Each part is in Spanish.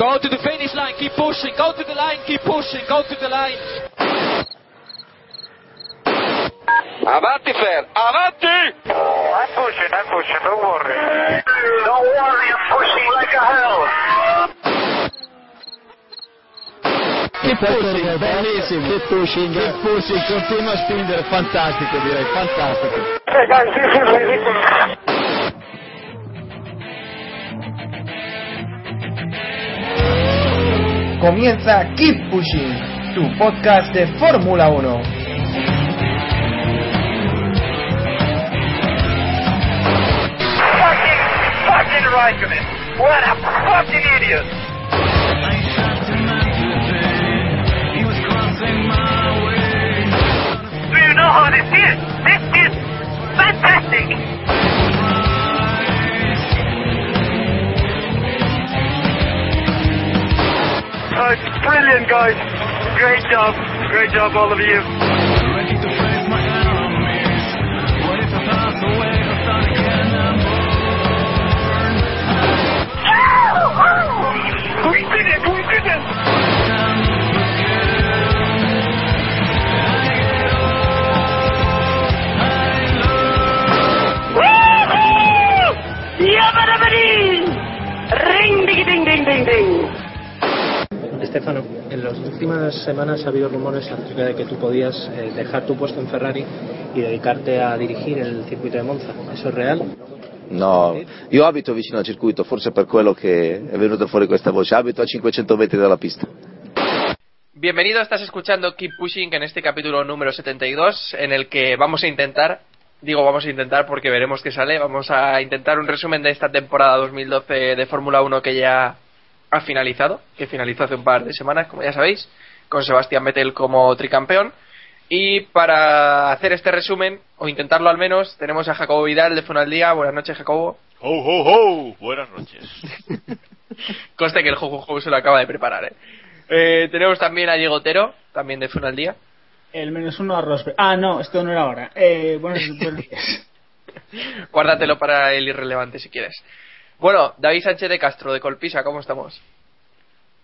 Go to the finish line, keep pushing, go to the line, keep pushing, go to the line. Avanti, Fer, avanti! I'm pushing, I'm pushing, don't worry. Don't worry, I'm pushing like a hell. Che pushing, bellissimo, che pushing, che pushing, continua a spingere, fantastico direi, fantastico. Hey guys, this is ridiculous. Comienza Keep Pushing, tu podcast de Fórmula 1. Fucking, fucking Raikkonen. What a fucking idiot. Do you know how this is? This is fantastic. Brilliant, guys. Great job. Great job, all of you. Estefano, en las últimas semanas ha habido rumores acerca de que tú podías eh, dejar tu puesto en Ferrari y dedicarte a dirigir el circuito de Monza. ¿Eso es real? No, io abito vicino al circuito, forse per quello che è venuta fuori questa voce. Abito a 500 metri dalla pista. Bienvenido, estás escuchando Keep Pushing en este capítulo número 72 en el que vamos a intentar, digo vamos a intentar porque veremos qué sale, vamos a intentar un resumen de esta temporada 2012 de Fórmula 1 que ya ha finalizado, que finalizó hace un par de semanas, como ya sabéis, con Sebastián Vettel como tricampeón. Y para hacer este resumen, o intentarlo al menos, tenemos a Jacobo Vidal de Funa al Día. Buenas noches, Jacobo. ¡Ho, ho, ho! Buenas noches. Conste que el juego, juego se lo acaba de preparar, ¿eh? Eh, tenemos también a Diego Otero, también de Funa al Día. El menos uno arroz. Ah, no, esto no era ahora. Eh, buenos, buenos días. Guárdatelo para el irrelevante si quieres. Bueno, David Sánchez de Castro, de Colpisa, ¿cómo estamos?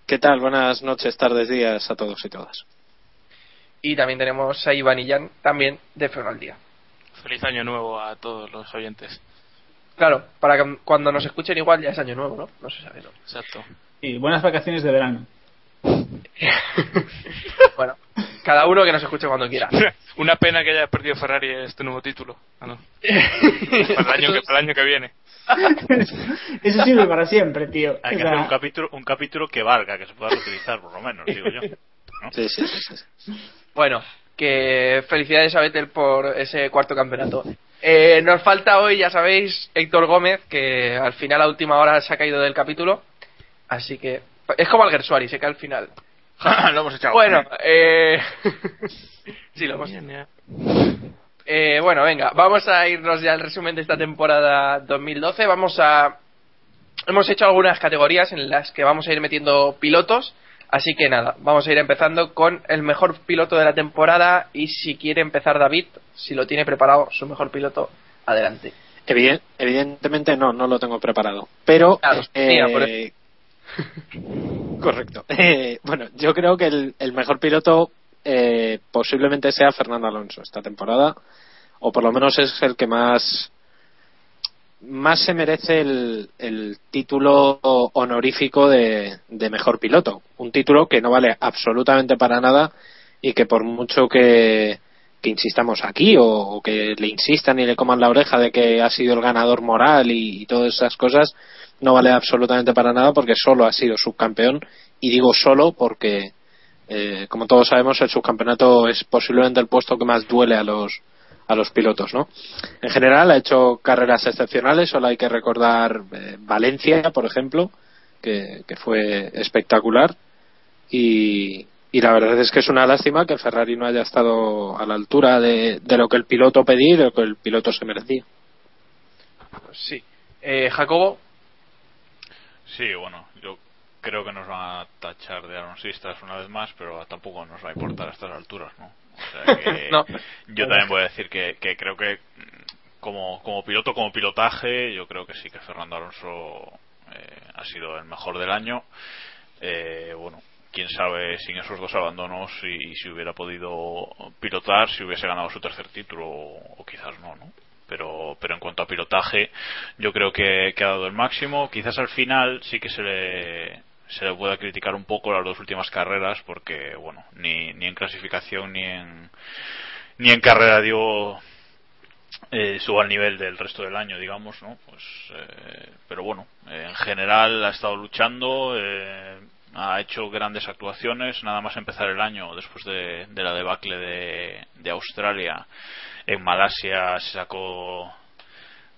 ¿Qué tal? Buenas noches, tardes, días a todos y todas. Y también tenemos a Iván Illán, también de Día. Feliz año nuevo a todos los oyentes. Claro, para que cuando nos escuchen igual ya es año nuevo, ¿no? No se sabe, ¿no? Exacto. Y buenas vacaciones de verano. bueno, cada uno que nos escuche cuando quiera. Una pena que haya perdido Ferrari este nuevo título. Ah, no. para, el año que, para el año que viene. Eso sirve para siempre, tío. Hay O que sea, hacer un capítulo, un capítulo que valga, que se pueda utilizar por lo menos, digo yo. ¿no? Sí, sí. Bueno, que felicidades a Vettel por ese cuarto campeonato. Eh, nos falta hoy, ya sabéis, Héctor Gómez, que al final a última hora se ha caído del capítulo. Así que es como Alguersuari, se cae al final. lo hemos echado. Bueno, eh... sí, lo hemos Eh, bueno, venga, vamos a irnos ya al resumen de esta temporada 2012. Vamos a. Hemos hecho algunas categorías en las que vamos a ir metiendo pilotos. Así que nada, vamos a ir empezando con el mejor piloto de la temporada. Y si quiere empezar David, si lo tiene preparado, su mejor piloto, adelante. Eviden- evidentemente no, no lo tengo preparado. Pero. Claro, eh, mira, por. Correcto. Eh, bueno, yo creo que el, el mejor piloto eh, posiblemente sea Fernando Alonso esta temporada, o por lo menos es el que más más se merece el, título honorífico de, mejor piloto. Un título que no vale absolutamente para nada y que por mucho que, insistamos aquí o, que le insistan y le coman la oreja de que ha sido el ganador moral y todas esas cosas, no vale absolutamente para nada porque solo ha sido subcampeón y digo solo porque eh, como todos sabemos el subcampeonato es posiblemente el puesto que más duele a los a los pilotos no en general ha hecho carreras excepcionales. Solo hay que recordar eh, Valencia por ejemplo que, que fue espectacular. Y, y la verdad es que es una lástima que el Ferrari no haya estado a la altura de, de lo que el piloto pedía y de lo que el piloto se merecía. Sí. Eh, Jacobo, Sí, bueno, creo que nos van a tachar de alonsistas una vez más, pero tampoco nos va a importar a estas alturas, ¿no? O sea que No. yo también voy a decir que, que creo que mm, como, como piloto, como pilotaje, yo creo que sí que Fernando Alonso eh, ha sido el mejor del año. eh, bueno, quién sabe sin esos dos abandonos y, si hubiera podido pilotar, si hubiese ganado su tercer título o, quizás no, ¿no? Pero, pero en cuanto a pilotaje, yo creo que, que ha dado el máximo. Quizás al final sí que se le, se le pueda criticar un poco las dos últimas carreras porque bueno ni, ni en clasificación ni en ni en carrera dio eh, suba al nivel del resto del año digamos no pues eh, pero bueno en general ha estado luchando eh, ha hecho grandes actuaciones nada más empezar el año después de, de la debacle de, de Australia en Malasia se sacó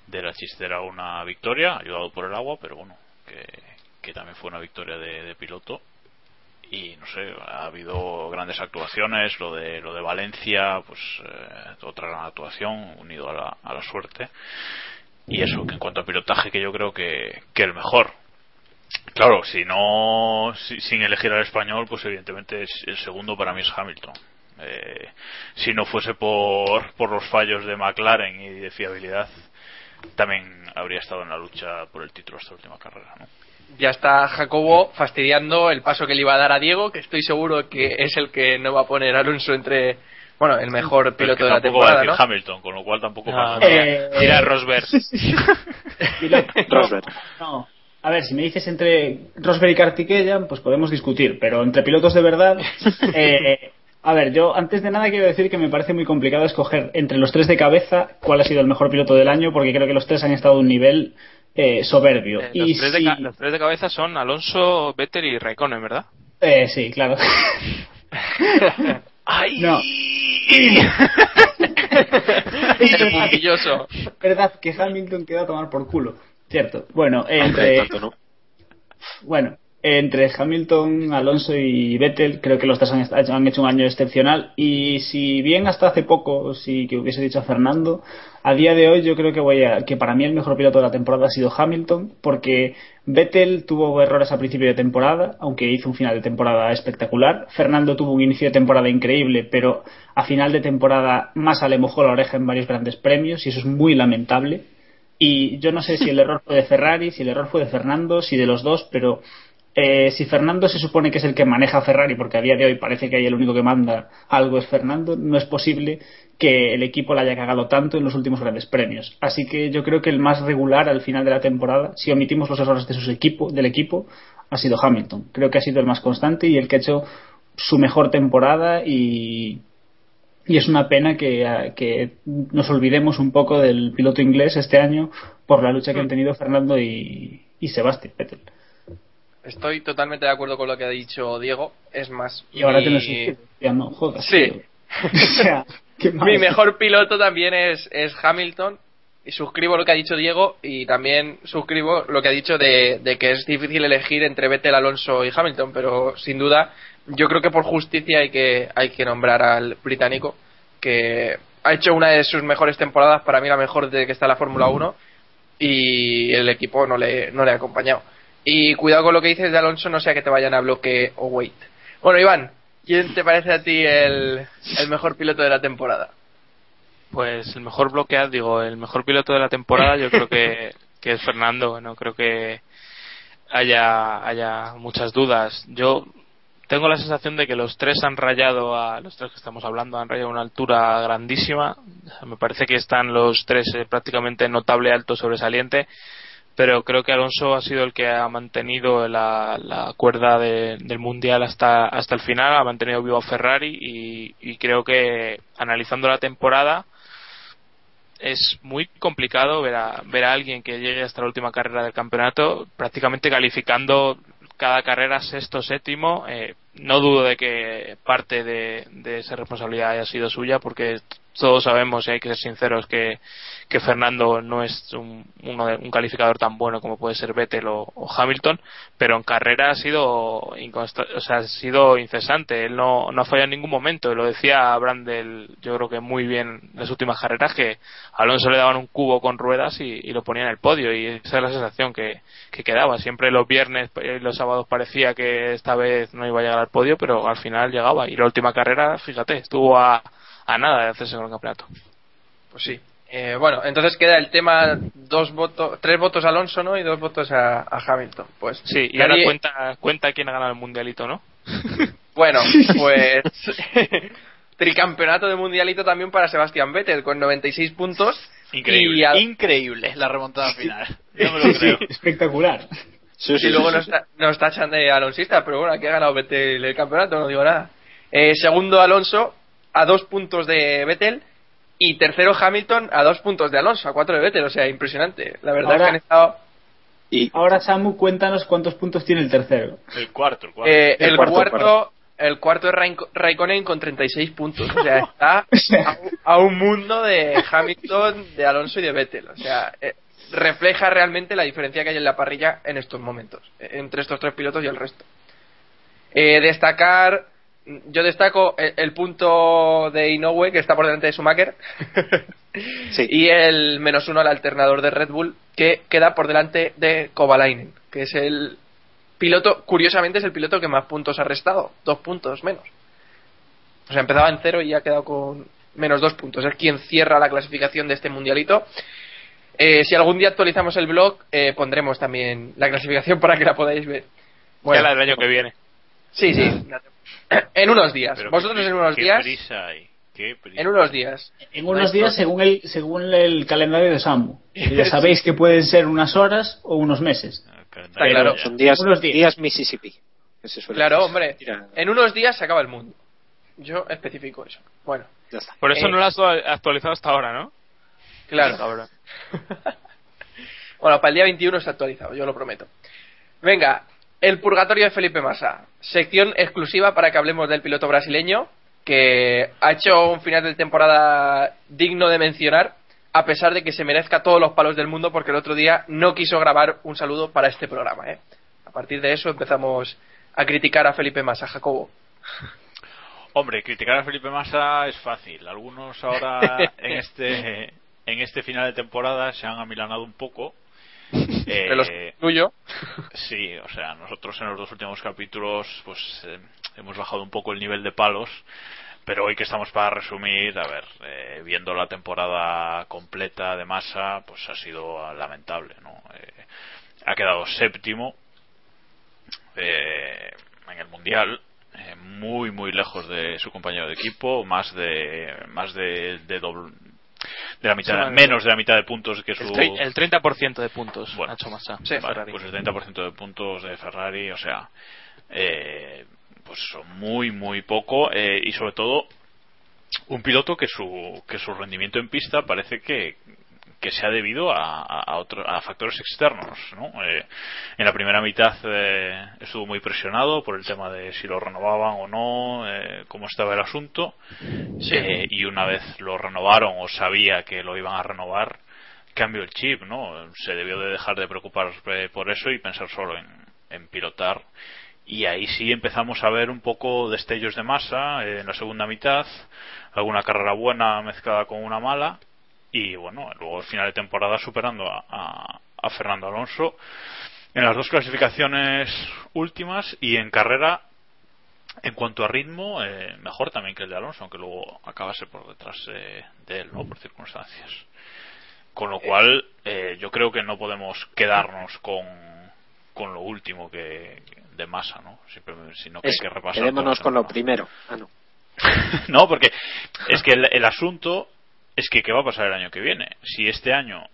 de la chistera una victoria ayudado por el agua pero bueno que que también fue una victoria de, piloto. Y no sé ha habido grandes actuaciones lo de lo de Valencia pues eh, otra gran actuación unido a la, a la suerte. Y eso que en cuanto a pilotaje que yo creo que, que el mejor. Claro si no sin elegir al español pues evidentemente es, el segundo para mí es Hamilton. Eh, si no fuese por por los fallos de McLaren y de fiabilidad también habría estado en la lucha por el título esta última carrera ¿no? Ya está Jacobo fastidiando el paso que le iba a dar a Diego, que estoy seguro que es el que no va a poner Alonso entre bueno, el mejor piloto de la temporada, va a Hamilton, con lo cual tampoco pasa. Eh, Rosberg. Rosberg. No. A ver, si me dices entre Rosberg y Kartikeyan, pues podemos discutir, pero entre pilotos de verdad, eh, a ver, yo antes de nada quiero decir que me parece muy complicado escoger entre los tres de cabeza cuál ha sido el mejor piloto del año, porque creo que los tres han estado a un nivel eh, soberbio. Eh, y los, tres de los, tres de cabeza son Alonso, Vettel y Raikkonen, ¿verdad? Eh, sí, claro. ¡Ay! No. maravilloso. Verdad que Hamilton queda a tomar por culo. Cierto. Bueno, entre. Bueno, entre Hamilton, Alonso y Vettel, creo que los tres han, hecho un año excepcional. Y si bien hasta hace poco, si que hubiese dicho a Fernando, a día de hoy yo creo que voy a, que para mí el mejor piloto de la temporada ha sido Hamilton, porque Vettel tuvo errores a principio de temporada, aunque hizo un final de temporada espectacular. Fernando tuvo un inicio de temporada increíble, pero a final de temporada más le mojó la oreja en varios grandes premios, y eso es muy lamentable. Y yo no sé si el error fue de Ferrari, si el error fue de Fernando, si de los dos, pero eh, si Fernando se supone que es el que maneja Ferrari, porque a día de hoy parece que ahí el único que manda algo es Fernando, no es posible que el equipo la haya cagado tanto en los últimos grandes premios. Así que yo creo que el más regular al final de la temporada, si omitimos los errores de su equipo, del equipo, ha sido Hamilton. Creo que ha sido el más constante y el que ha hecho su mejor temporada y, y es una pena que, que, nos olvidemos un poco del piloto inglés este año por la lucha que han tenido Fernando y, y Sebastián Vettel. Estoy totalmente de acuerdo con lo que ha dicho Diego. Es más. Y ahora mi... ya no jodas. Sí. mi mejor piloto también es, es Hamilton. Y suscribo lo que ha dicho Diego y también suscribo lo que ha dicho de, de, que es difícil elegir entre Vettel, Alonso y Hamilton, pero sin duda yo creo que por justicia hay que, hay que nombrar al británico que ha hecho una de sus mejores temporadas, para mí la mejor desde que está en la Fórmula 1 y el equipo no le, no le ha acompañado. Y cuidado con lo que dices de Alonso, no sea que te vayan a bloque o wait. Bueno, Iván, ¿quién te parece a ti el, el mejor piloto de la temporada? Pues el mejor bloqueado, digo, el mejor piloto de la temporada yo creo que, que es Fernando. No creo que haya, haya muchas dudas. Yo tengo la sensación de que los tres han rayado a los tres que estamos hablando han rayado a una altura grandísima me parece que están los tres eh, prácticamente notable alto sobresaliente pero creo que Alonso ha sido el que ha mantenido la, cuerda del mundial hasta hasta el final ha mantenido vivo a Ferrari y, creo que analizando la temporada es muy complicado ver a, ver a alguien que llegue hasta la última carrera del campeonato prácticamente calificando cada carrera sexto séptimo. Eh, no dudo de que parte de, de, esa responsabilidad haya sido suya porque todos sabemos y hay que ser sinceros que, que Fernando no es un, un calificador tan bueno como puede ser Vettel o, Hamilton pero en carrera ha sido o sea, ha sido incesante. Él no, no ha fallado en ningún momento. Lo decía Brandel yo creo que muy bien en las últimas carreras que a Alonso le daban un cubo con ruedas y, lo ponían en el podio y esa es la sensación que, que quedaba. Siempre los viernes y los sábados parecía que esta vez no iba a llegar al podio pero al final llegaba. Y la última carrera fíjate estuvo a a nada de hacerse con el campeonato. Pues sí. Eh, bueno, entonces queda el tema dos votos, tres votos a Alonso, ¿no? Y dos votos a, a Hamilton. Pues Sí, y ahora cuenta, cuenta quién ha ganado el mundialito, ¿no? Bueno, pues tricampeonato de mundialito también para Sebastián Vettel con 96 puntos. Increíble. Al- Increíble la remontada final. No me lo creo. Espectacular. y luego nos, nos tachan de alonsista, pero bueno, aquí ha ganado Vettel el campeonato, no digo nada. Eh, segundo Alonso a dos puntos de Vettel y tercero Hamilton a dos puntos de Alonso, a cuatro de Vettel, o sea, impresionante. La verdad Ahora- es que han estado... Ahora, Samu, cuéntanos cuántos puntos tiene el tercero. El cuarto, el cuarto. Eh, el, cuarto, cuarto, cuarto. el cuarto es Raik- Raikkonen con 36 puntos. O sea, está a, un- a un mundo de Hamilton, de Alonso y de Vettel. O sea, eh, refleja realmente la diferencia que hay en la parrilla en estos momentos, eh, entre estos tres pilotos y el resto. Eh, destacar, yo destaco el, el punto de Inoue, que está por delante de Schumacher, y el menos uno al alternador de Red Bull, que queda por delante de Kovalainen, que es el piloto, curiosamente es el piloto que más puntos ha restado, dos puntos menos. O sea, empezaba en cero y ha quedado con menos dos puntos. Es quien cierra la clasificación de este mundialito. Eh, si algún día actualizamos el blog, eh, pondremos también la clasificación para que la podáis ver. ya la del año que viene. Sí, sí. En unos días. Pero Vosotros qué- en unos qué días. prisa hay, qué prisa. En unos días. En unos días, según el, según el calendario de Samu. Que Ya sabéis que pueden ser unas horas o unos meses. Está claro. Son días, Unos días. días Mississippi. que se suele Claro, decir. hombre. En unos días se acaba el mundo. Yo especifico eso. Bueno. ya está. Por eso Eh, no lo has actualizado hasta ahora, ¿no? Claro. Hasta ahora. Bueno, para el día 21 está actualizado, yo lo prometo. Venga, el purgatorio de Felipe Massa. Sección exclusiva para que hablemos del piloto brasileño, que ha hecho un final de temporada digno de mencionar, a pesar de que se merezca todos los palos del mundo, porque el otro día no quiso grabar un saludo para este programa. ¿eh? A partir de eso empezamos a criticar a Felipe Massa, Jacobo. Hombre, criticar a Felipe Massa es fácil. Algunos ahora en este en este final de temporada se han amilanado un poco. Eh, los incluyo. Sí, o sea, nosotros en los dos últimos capítulos pues eh, hemos bajado un poco el nivel de palos, pero hoy que estamos para resumir, a ver, eh, viendo la temporada completa de Massa, pues ha sido lamentable, ¿no? Eh, ha quedado séptimo eh, en el mundial, eh, muy muy lejos de su compañero de equipo, más de más de, de doble- de la mitad, Sí, menos de la mitad de puntos que su El, tre- el 30% de puntos Bueno, ha hecho Massa. Sí, Vale, pues el 30% de puntos de Ferrari, o sea, eh, pues son muy, muy poco eh, y sobre todo un piloto que su, que su rendimiento en pista parece que, que se ha debido a, otro- a factores externos. ¿no? Eh, en la primera mitad eh, estuvo muy presionado por el tema de si lo renovaban o no, eh, cómo estaba el asunto. Eh, y una vez lo renovaron o sabía que lo iban a renovar, cambió el chip, ¿no? Se debió de dejar de preocupar eh, por eso y pensar solo en, en pilotar. Y ahí sí empezamos a ver un poco destellos de masa eh, en la segunda mitad, alguna carrera buena mezclada con una mala. Y bueno, luego al final de temporada superando a, a- a Fernando Alonso en las dos clasificaciones últimas y en carrera en cuanto a ritmo, eh, mejor también que el de Alonso, aunque luego acabase por detrás eh, de él, ¿no? Por circunstancias. Con lo cual, eh, yo creo que no podemos quedarnos con, con lo último que de masa, ¿no? Siempre- sino que Eso, hay que repasar. quedémonos con lo primero. Ah, no. no, porque es que el, el asunto es que qué va a pasar el año que viene. Si este año,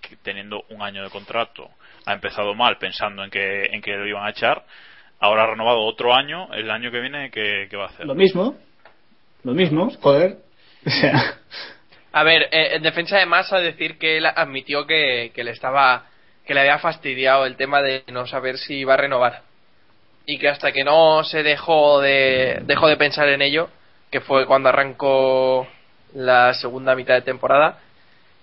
que teniendo un año de contrato, ha empezado mal pensando en que, en que lo iban a echar, ahora ha renovado otro año, el año que viene, ¿qué, qué va a hacer? Lo mismo. Lo mismo, joder. O sea, A ver, eh, en defensa de Massa decir que él admitió que, que le estaba que le había fastidiado el tema de no saber si iba a renovar y que hasta que no se dejó de dejó de pensar en ello, que fue cuando arrancó la segunda mitad de temporada,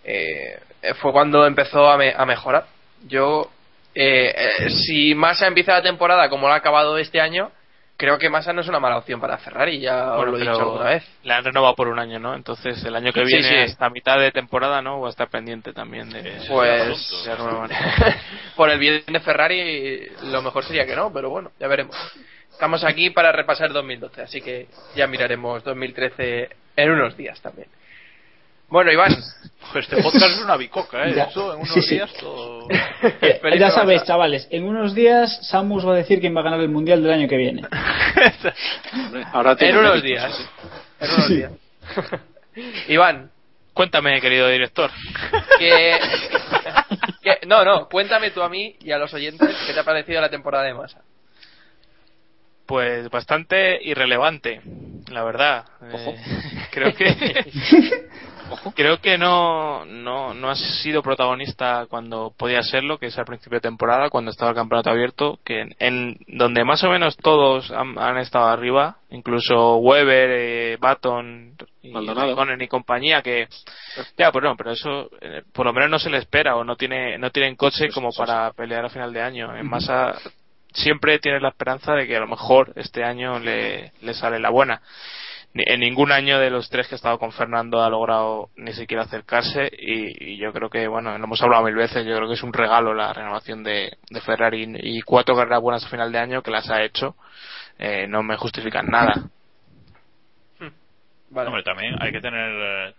eh, fue cuando empezó a, me- a mejorar. Yo, eh, eh, si Massa empieza la temporada como lo ha acabado este año, creo que Massa no es una mala opción para Ferrari, ya os Bueno, lo he dicho alguna vez. Le han renovado por un año, ¿no? Entonces el año que Sí, viene, sí. hasta mitad de temporada, ¿no? O a estar pendiente también de. Pues de por el bien de Ferrari lo mejor sería que no, pero bueno, ya veremos. Estamos aquí para repasar 2012, así que ya miraremos 2013 en unos días también. Bueno, Iván. Este podcast es una bicoca, ¿eh? Ya. Eso en unos Sí, sí. días todo. Ya sabéis, chavales, en unos días Samus va a decir quién va a ganar el mundial del año que viene. Ahora tiene En unos días. sí. En unos días. Iván, Cuéntame, querido director. que, que- No, no, cuéntame tú a mí y a los oyentes qué te ha parecido la temporada de Massa. Pues bastante irrelevante, la verdad. Eh, creo que creo que no, no no ha sido protagonista cuando podía serlo, que es al principio de temporada, cuando estaba el campeonato abierto, que en, en donde más o menos todos han, han estado arriba, incluso Weber, eh, Baton y. Raikkonen y compañía, que ya, pues no, pero eso eh, por lo menos no se le espera o no tiene no tienen coche como para pelear a final de año. En masa siempre tienes la esperanza de que a lo mejor este año le, le sale la buena. Ni- En ningún año de los tres que he estado con Fernando ha logrado ni siquiera acercarse y, y yo creo que, bueno, lo hemos hablado mil veces, yo creo que es un regalo la renovación de, de Ferrari y cuatro carreras buenas a final de año que las ha hecho, eh, no me justifican nada. Vale. Hombre, también hay que tener. eh,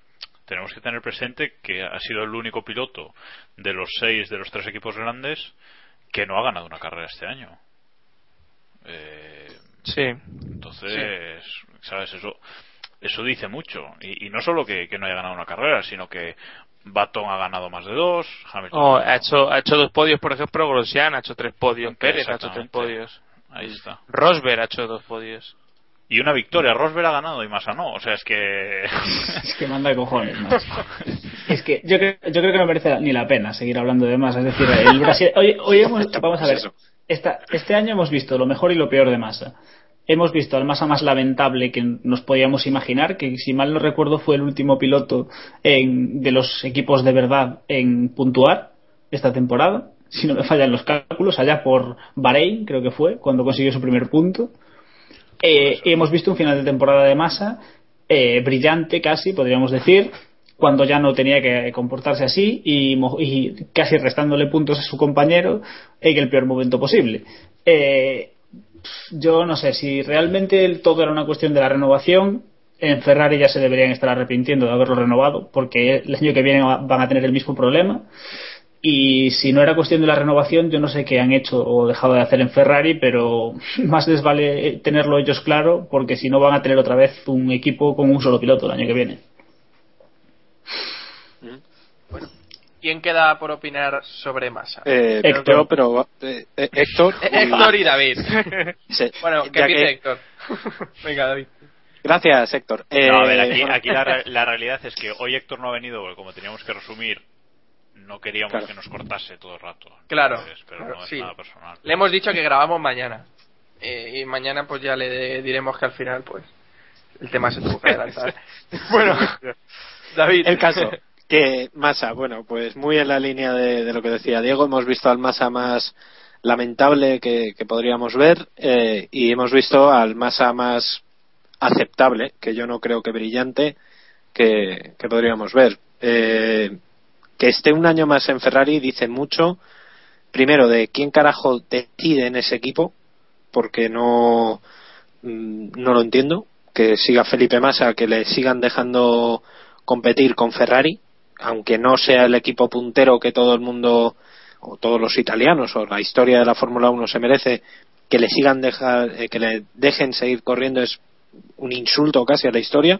tenemos que tener presente que ha sido el único piloto de los seis de los tres equipos grandes que no ha ganado una carrera este año. Eh, Sí, entonces, ¿sabes? Eso eso dice mucho. Y, y no solo que, que no haya ganado una carrera, sino que Baton ha ganado más de dos, Hamilton Oh, ha hecho, ha hecho dos podios, por ejemplo, Grosjean ha hecho tres podios, Pérez ha hecho tres podios, Ahí está. Rosberg ha hecho dos podios. Y una victoria. Rosberg ha ganado y Massa no. O sea, es que. Es que manda cojones, macho. Es que yo creo, yo creo que no merece ni la pena seguir hablando de Massa. Es decir, el Brasil. Hoy, hoy hemos, vamos a ver. Esta, este año hemos visto lo mejor y lo peor de Massa. Hemos visto al Massa más lamentable que nos podíamos imaginar, que si mal no recuerdo fue el último piloto en, de los equipos de verdad en puntuar esta temporada. Si no me fallan los cálculos, allá por Bahrein, creo que fue, cuando consiguió su primer punto. Eh, y hemos visto un final de temporada de masa eh, brillante casi, podríamos decir, cuando ya no tenía que comportarse así y, y casi restándole puntos a su compañero en el peor momento posible. Eh, yo no sé si realmente todo era una cuestión de la renovación. En Ferrari ya se deberían estar arrepintiendo de haberlo renovado porque el año que viene va- van a tener el mismo problema. Y si no era cuestión de la renovación, yo no sé qué han hecho o dejado de hacer en Ferrari, pero más les vale tenerlo ellos claro, porque si no van a tener otra vez un equipo con un solo piloto el año que viene. ¿Quién queda por opinar sobre Massa? Eh, Héctor. pero eh, eh, Héctor. Eh, Héctor y David. Sí. Bueno, que empiece que- Héctor. Venga, David. Gracias, Héctor. Eh, No, a ver, aquí, bueno, aquí la, re- la realidad es que hoy Héctor no ha venido porque como teníamos que resumir, no queríamos Claro. que nos cortase todo el rato. Claro, Entonces, pero claro, no es sí. nada personal. Le hemos dicho que grabamos mañana. Eh, y mañana pues ya le diremos que al final pues el tema se tuvo que adelantar. bueno, David. El caso, que Massa, bueno, pues muy en la línea de, de lo que decía Diego, hemos visto al Massa más lamentable que, podríamos ver eh, y hemos visto al Massa más aceptable, que yo no creo que brillante, que, que podríamos ver. Eh, que esté un año más en Ferrari dice mucho, primero, de quién carajo decide en ese equipo, porque no, mm, no lo entiendo, que siga Felipe Massa, que le sigan dejando competir con Ferrari, aunque no sea el equipo puntero que todo el mundo o todos los italianos o la historia de la Fórmula 1 se merece, que le sigan dejar, eh, que le dejen seguir corriendo es un insulto casi a la historia.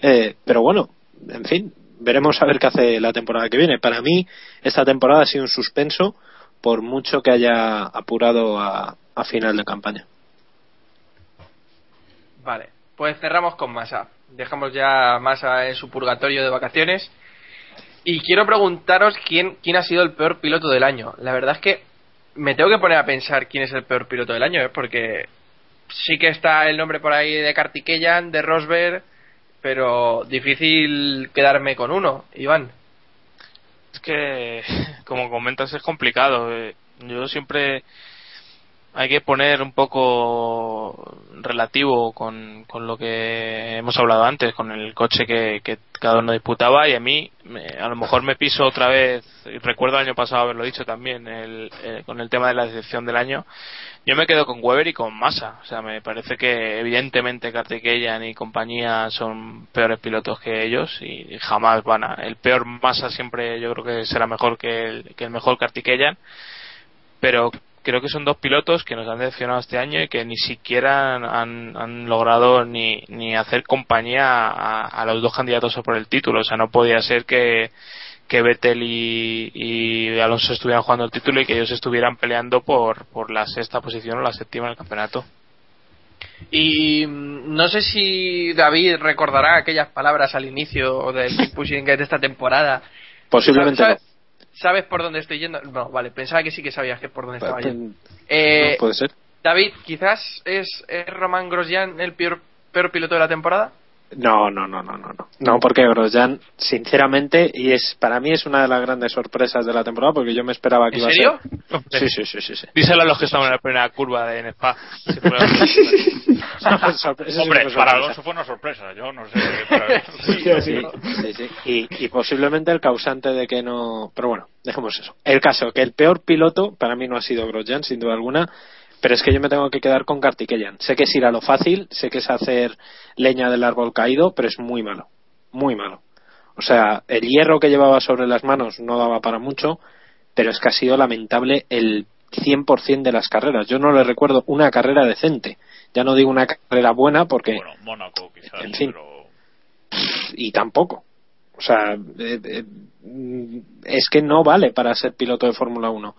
Eh, pero bueno, en fin, veremos a ver qué hace la temporada que viene. Para mí, esta temporada ha sido un suspenso por mucho que haya apurado a, a final de campaña. Vale, pues cerramos con Massa. Dejamos ya Massa en su purgatorio de vacaciones. Y quiero preguntaros quién, quién ha sido el peor piloto del año. La verdad es que me tengo que poner a pensar quién es el peor piloto del año, ¿eh? porque sí que está el nombre por ahí de Kartikeyan, de Rosberg, pero difícil quedarme con uno. Iván. Es que, como comentas, es complicado. eh. Yo siempre hay que poner un poco relativo con, con lo que hemos hablado antes, con el coche que, que cada uno disputaba y a mí me- a lo mejor me piso otra vez, y recuerdo el año pasado haberlo dicho también, el, eh, con el tema de la decepción del año, yo me quedo con Weber y con Massa, o sea, me parece que evidentemente Kartikeyan y compañía son peores pilotos que ellos y jamás van a, el peor Massa siempre yo creo que será mejor que el, que el mejor Kartikeyan pero creo que son dos pilotos que nos han decepcionado este año y que ni siquiera han, han logrado ni, ni hacer compañía a, a los dos candidatos a por el título. O sea, no podía ser que, que Vettel y, y Alonso estuvieran jugando el título y que ellos estuvieran peleando por, por la sexta posición o la séptima del campeonato. Y mm, no sé si David recordará aquellas palabras al inicio del Pushing de esta temporada. Posiblemente ¿Sabes, ¿Sabes por dónde estoy yendo? No, vale, pensaba que sí que sabías que por dónde estaba yendo. Eh, No, puede ser. David, quizás es, es Román Grosjean el peor, peor piloto de la temporada. No, no, no, no, no, no. No, porque Grosjean, sinceramente, y es para mí es una de las grandes sorpresas de la temporada, porque yo me esperaba que ¿En iba serio? a ser. Sí, sí, sí, sí. sí. Díselo a los que estaban en la primera curva de en Spa. Hombre, para. Alonso fue una sorpresa. Yo no sé. y posiblemente el causante de que no. Pero bueno, dejemos eso. El caso, que el peor piloto para mí no ha sido Grosjean, sin duda alguna. Pero es que yo me tengo que quedar con Kartikeyan. Sé que es ir a lo fácil, sé que es hacer leña del árbol caído, pero es muy malo. Muy malo. O sea, el hierro que llevaba sobre las manos no daba para mucho, pero es que ha sido lamentable el 100% de las carreras. Yo no le recuerdo una carrera decente. Ya no digo una carrera buena porque Bueno, Mónaco quizás, En fin. pero y tampoco. O sea, eh, eh, es que no vale para ser piloto de Fórmula 1.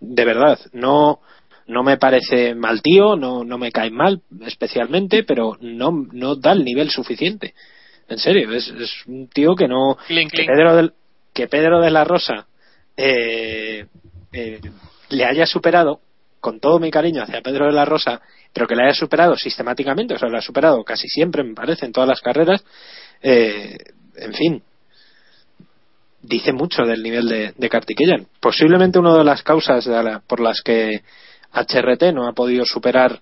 De verdad, no no me parece mal tío, no, no me cae mal especialmente, pero no, no da el nivel suficiente. En serio, es, es un tío que no. Clink, que. Pedro, del- que Pedro de la Rosa eh, eh, le haya superado, con todo mi cariño hacia Pedro de la Rosa, pero que le haya superado sistemáticamente, o sea, le ha superado casi siempre, me parece, en todas las carreras, eh, en fin, dice mucho del nivel de, de Kartikeyan. Posiblemente una de las causas de la- por las que HRT no ha podido superar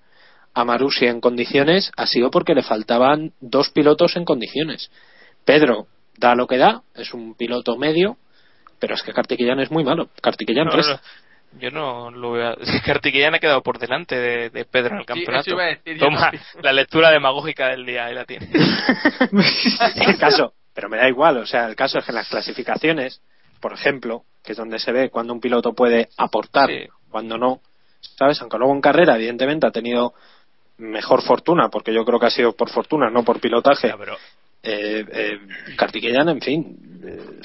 a Marusi en condiciones ha sido porque le faltaban dos pilotos en condiciones. Pedro da lo que da, es un piloto medio, pero es que Kartikeyan es muy malo. Kartikeyan No, resta. no, yo no lo veo. Kartikeyan ha quedado por delante de, de Pedro en el Sí, campeonato. a decir Toma, la lectura demagógica del día, ahí la tiene. el caso, pero me da igual, o sea, el caso es que en las clasificaciones, por ejemplo, que es donde se ve cuando un piloto puede aportar, Sí. cuando no, ¿sabes? Aunque luego en carrera, evidentemente, ha tenido mejor fortuna, porque yo creo que ha sido por fortuna, no por pilotaje. Ya, pero Eh, eh, Kartikeyan, en fin, eh,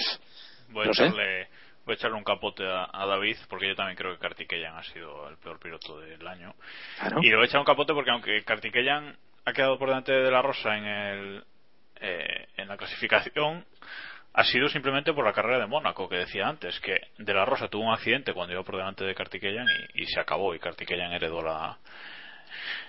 voy a, No echarle, voy a echarle un capote a, a David porque yo también creo que Kartikeyan ha sido el peor piloto del año. claro. Y le voy a echar un capote porque aunque Kartikeyan ha quedado por delante de la Rosa en el eh, en la clasificación ha sido simplemente por la carrera de Mónaco que decía antes que de la Rosa tuvo un accidente cuando iba por delante de Kartikeyan y, y se acabó y Kartikeyan heredó la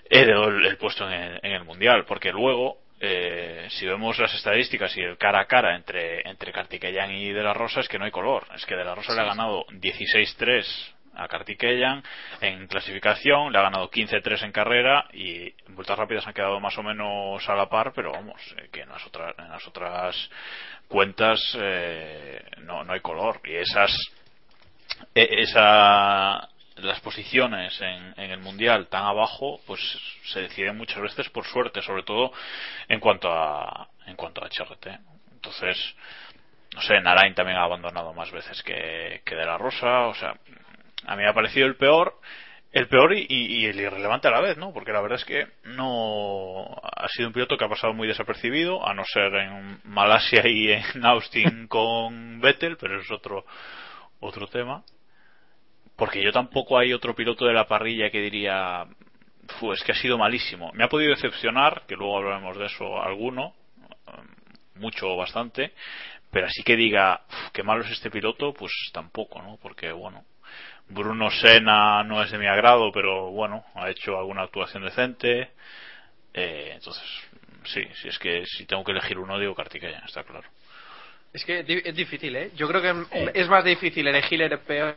heredó el, el puesto en el, en el mundial porque luego eh, si vemos las estadísticas y el cara a cara entre entre Kartikeyan y De La Rosa es que no hay color es que De La Rosa le ha ganado 16-3 a Kartikeyan en clasificación le ha ganado 15-3 en carrera y en vueltas rápidas han quedado más o menos a la par pero vamos eh, que en las otras en las otras cuentas eh, no no hay color. Y esas e- esa las posiciones en, en el mundial tan abajo pues se deciden muchas veces por suerte sobre todo en cuanto a en cuanto a HRT entonces no sé Narain también ha abandonado más veces que, que de la Rosa o sea a mí me ha parecido el peor el peor y, y- y el irrelevante a la vez, ¿no? Porque la verdad es que no ha sido un piloto que ha pasado muy desapercibido, a no ser en Malasia y en Austin con Vettel, pero es otro otro tema. Porque yo tampoco hay otro piloto de la parrilla que diría, "Fu, es que ha sido malísimo. Me ha podido decepcionar, que luego hablaremos de eso alguno, um, mucho o bastante, pero así que diga, "Uf, qué malo es este piloto, pues tampoco, ¿no? Porque bueno, Bruno Senna no es de mi agrado, pero bueno, ha hecho alguna actuación decente. Eh, entonces, sí, si es que si tengo que elegir uno, digo Kartikeyan, está claro. Es que es difícil, ¿eh? Yo creo que es más difícil elegir el peor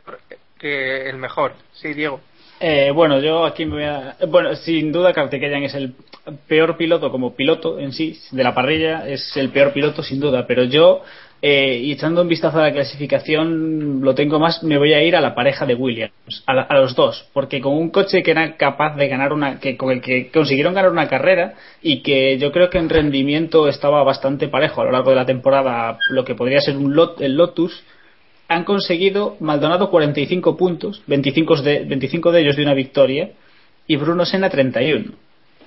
que el mejor. Sí, Diego. Eh, bueno, yo aquí me voy a. Bueno, sin duda, Kartikeyan es el peor piloto como piloto en sí, de la parrilla, es el peor piloto sin duda, pero yo, eh, y echando un vistazo a la clasificación, lo tengo más, me voy a ir a la pareja de Williams, a, la- a los dos, porque con un coche que era capaz de ganar una, que con el que consiguieron ganar una carrera y que yo creo que en rendimiento estaba bastante parejo a lo largo de la temporada, lo que podría ser un lot, el Lotus, han conseguido Maldonado 45 puntos, 25 de, 25 de ellos de una victoria, y Bruno Senna 31.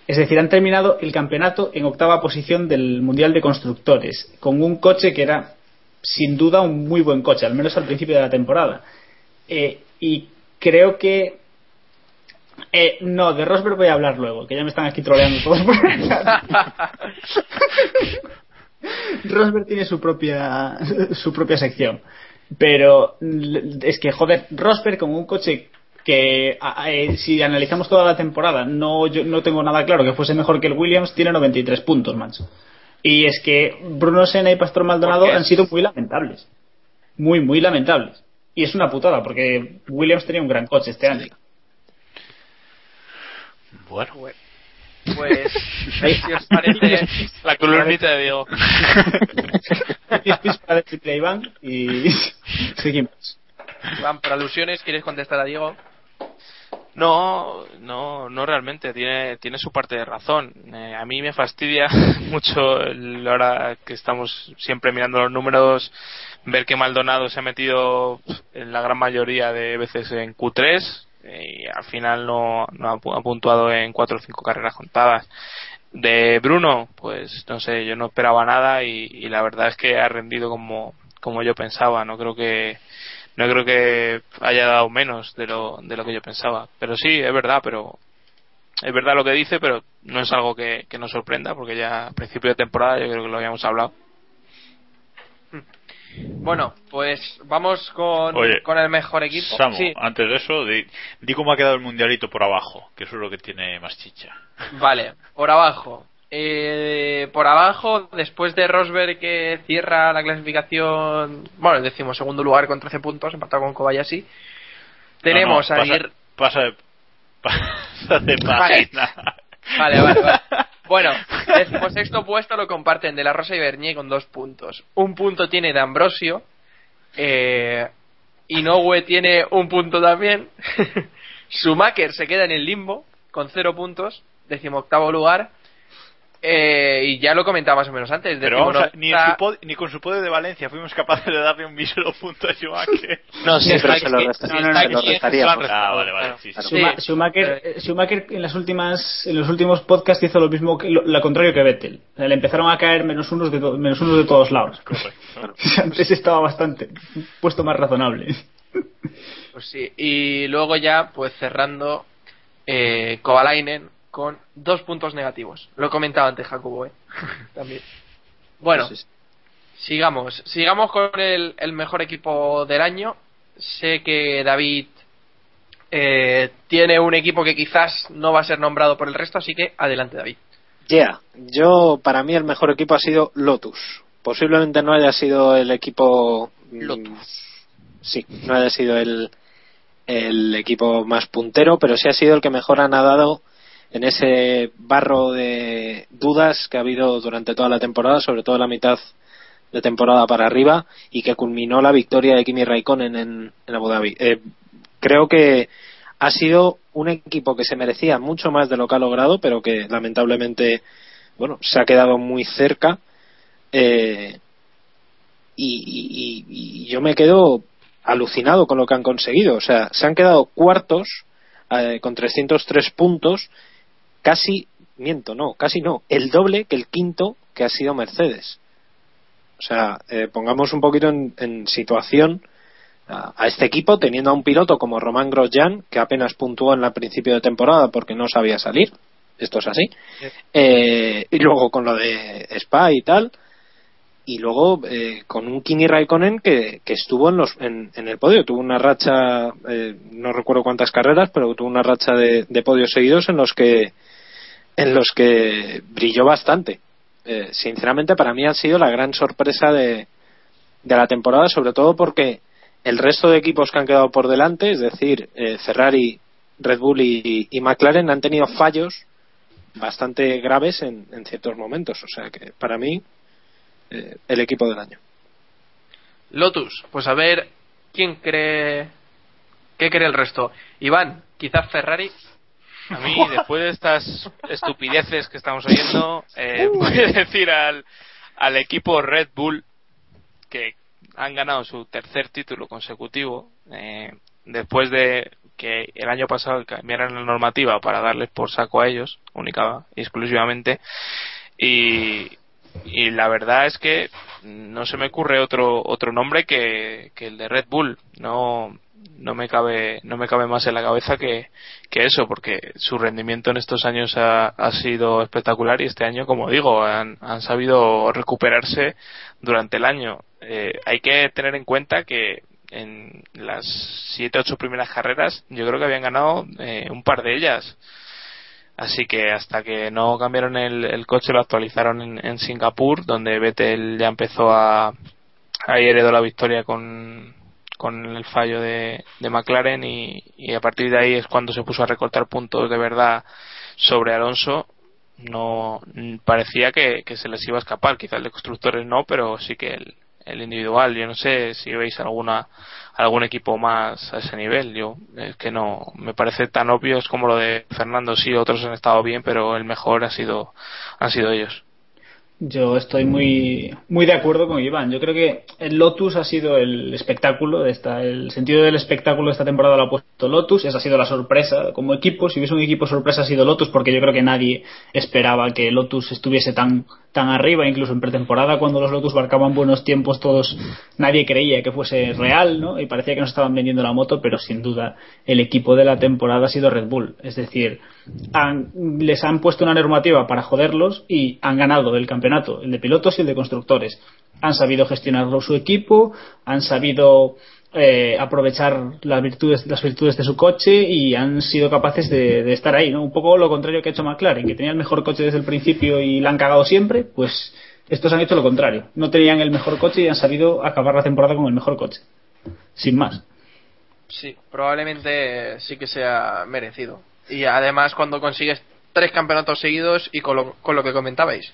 Es decir, han terminado el campeonato en octava posición del Mundial de Constructores, con un coche que era sin duda un muy buen coche, al menos al principio de la temporada. Eh, y creo que... eh, no, de Rosberg voy a hablar luego, que ya me están aquí troleando todos por. Rosberg tiene su propia su propia sección. Pero es que, joder, Rosberg con un coche que eh, si analizamos toda la temporada no yo no tengo nada claro que fuese mejor que el Williams tiene 93 puntos macho y es que Bruno Senna y Pastor Maldonado han sido muy lamentables muy muy lamentables y es una putada porque Williams tenía un gran coche este año Bueno. Pues, si os parece, La columnita de Diego. para Iván y seguimos Iván, por alusiones, ¿quieres contestar a Diego? No, no, no realmente. Tiene, tiene su parte de razón. Eh, a mí me fastidia mucho el- ahora que estamos siempre mirando los números, ver que Maldonado se ha metido en la gran mayoría de veces en Q3 eh, y al final no, no ha puntuado en cuatro o cinco carreras contadas. De Bruno, pues no sé, yo no esperaba nada y, y la verdad es que ha rendido como, como yo pensaba. No creo que no creo que haya dado menos de lo, de lo que yo pensaba. Pero sí, es verdad, pero es verdad lo que dice, pero no es algo que, que nos sorprenda, porque ya a principio de temporada yo creo que lo habíamos hablado. Bueno, pues vamos con, Oye, con el mejor equipo. Samu, Sí, antes de eso, di, di cómo ha quedado el mundialito por abajo, que eso es lo que tiene más chicha. vale, por abajo. Eh, por abajo, después de Rosberg que cierra la clasificación, bueno, decimos segundo lugar con 13 puntos, empatado con Kobayashi. Tenemos No, no, a Aguirre- pasa de, pasa de página. Vale, vale, vale. Bueno, decimosexto puesto lo comparten De La Rosa y Bernier con dos puntos. Un punto tiene de Ambrosio. Eh, Inoue tiene un punto también. Schumacher se queda en el limbo con cero puntos. Decimoctavo lugar. Eh, y ya lo comentaba más o menos antes. Pero vamos a- ni, en decimonovena- su pod- ni con su podio de Valencia fuimos capaces de darle un mísero punto a Schumacher. No, sí, pero se lo, aquí- resta- no, no, no, se lo. Ah, vale, vale. Sí. Schuma- Schumacher, Schumacher en las últimas en los últimos podcasts hizo lo mismo que lo, lo contrario que Vettel O sea, le empezaron a caer menos unos de to- menos unos de todos lados antes estaba bastante puesto más razonable Pues sí, y luego ya, pues cerrando, eh, Kovalainen con dos puntos negativos. Lo he comentado antes, Jacobo, ¿eh? También. Bueno, Sí, sí. sigamos. Sigamos con el, el mejor equipo del año. Sé que David eh, tiene un equipo que quizás no va a ser nombrado por el resto, así que adelante, David. Yeah, yo para mí el mejor equipo ha sido Lotus. Posiblemente no haya sido el equipo Lotus. Sí, no haya sido el el equipo más puntero, pero sí ha sido el que mejor ha nadado en ese barro de dudas que ha habido durante toda la temporada, sobre todo la mitad de temporada para arriba y que culminó la victoria de Kimi Raikkonen en, Abu Dhabi. Eh, creo que ha sido un equipo que se merecía mucho más de lo que ha logrado, pero que lamentablemente, bueno, se ha quedado muy cerca. Eh, y yo me quedo alucinado con lo que han conseguido. O sea, se han quedado cuartos eh, con 303 puntos, casi, miento, no, casi no, el doble que el quinto que ha sido Mercedes. O sea, eh, pongamos un poquito en, en situación a, a este equipo teniendo a un piloto como Román Grosjean que apenas puntuó en el principio de temporada porque no sabía salir. Esto es así. Eh, y luego con lo de Spa y tal. Y luego eh, con un Kimi Raikkonen que, estuvo en, los, en, el podio. Tuvo una racha, eh, no recuerdo cuántas carreras, pero tuvo una racha de, podios seguidos en los que en los que brilló bastante. Eh, sinceramente, para mí ha sido la gran sorpresa de, de la temporada, sobre todo porque el resto de equipos que han quedado por delante, es decir, eh, Ferrari, Red Bull y, y McLaren han tenido fallos bastante graves en, en ciertos momentos. O sea que para mí, eh, el equipo del año. Lotus, pues a ver quién cree. ¿Qué cree el resto? Iván, quizás Ferrari. A mí, después de estas estupideces que estamos oyendo, eh, voy a decir al, al equipo Red Bull que han ganado su tercer título consecutivo eh, después de que el año pasado cambiaran la normativa para darles por saco a ellos, única y exclusivamente. Y, y la verdad es que no se me ocurre otro otro nombre que, el de Red Bull. No no me cabe no me cabe más en la cabeza que, que eso porque su rendimiento en estos años ha, ha sido espectacular y este año como digo han, han sabido recuperarse durante el año eh, hay que tener en cuenta que en las siete ocho primeras carreras yo creo que habían ganado eh, un par de ellas así que hasta que no cambiaron el, el coche lo actualizaron en, Singapur donde Vettel ya empezó a ahí heredó la victoria con con el fallo de, McLaren y, a partir de ahí es cuando se puso a recortar puntos de verdad sobre Alonso. No parecía que, que se les iba a escapar quizás de constructores no pero sí que el, el individual yo no sé si veis alguna algún equipo más a ese nivel yo es que no me parece tan obvio es como lo de Fernando sí otros han estado bien pero el mejor ha sido han sido ellos yo estoy muy, muy de acuerdo con Iván. Yo creo que el Lotus ha sido el espectáculo de esta, el sentido del espectáculo de esta temporada lo ha puesto Lotus. Esa ha sido la sorpresa como equipo. Si hubiese un equipo sorpresa ha sido Lotus, porque yo creo que nadie esperaba que Lotus estuviese tan, tan arriba, incluso en pretemporada cuando los Lotus marcaban buenos tiempos, todos, nadie creía que fuese real, ¿no? Y parecía que no estaban vendiendo la moto, pero sin duda el equipo de la temporada ha sido Red Bull. Es decir, han, les han puesto una normativa para joderlos y han ganado el campeonato, el de pilotos y el de constructores. Han sabido gestionarlo su equipo, han sabido eh, aprovechar las virtudes, las virtudes de su coche y han sido capaces de, de, estar ahí, ¿no? Un poco lo contrario que ha hecho McLaren, que tenía el mejor coche desde el principio y la han cagado siempre, pues estos han hecho lo contrario. No tenían el mejor coche y han sabido acabar la temporada con el mejor coche. Sin más. Sí, probablemente sí que sea merecido y además cuando consigues tres campeonatos seguidos y con lo, con lo que comentabais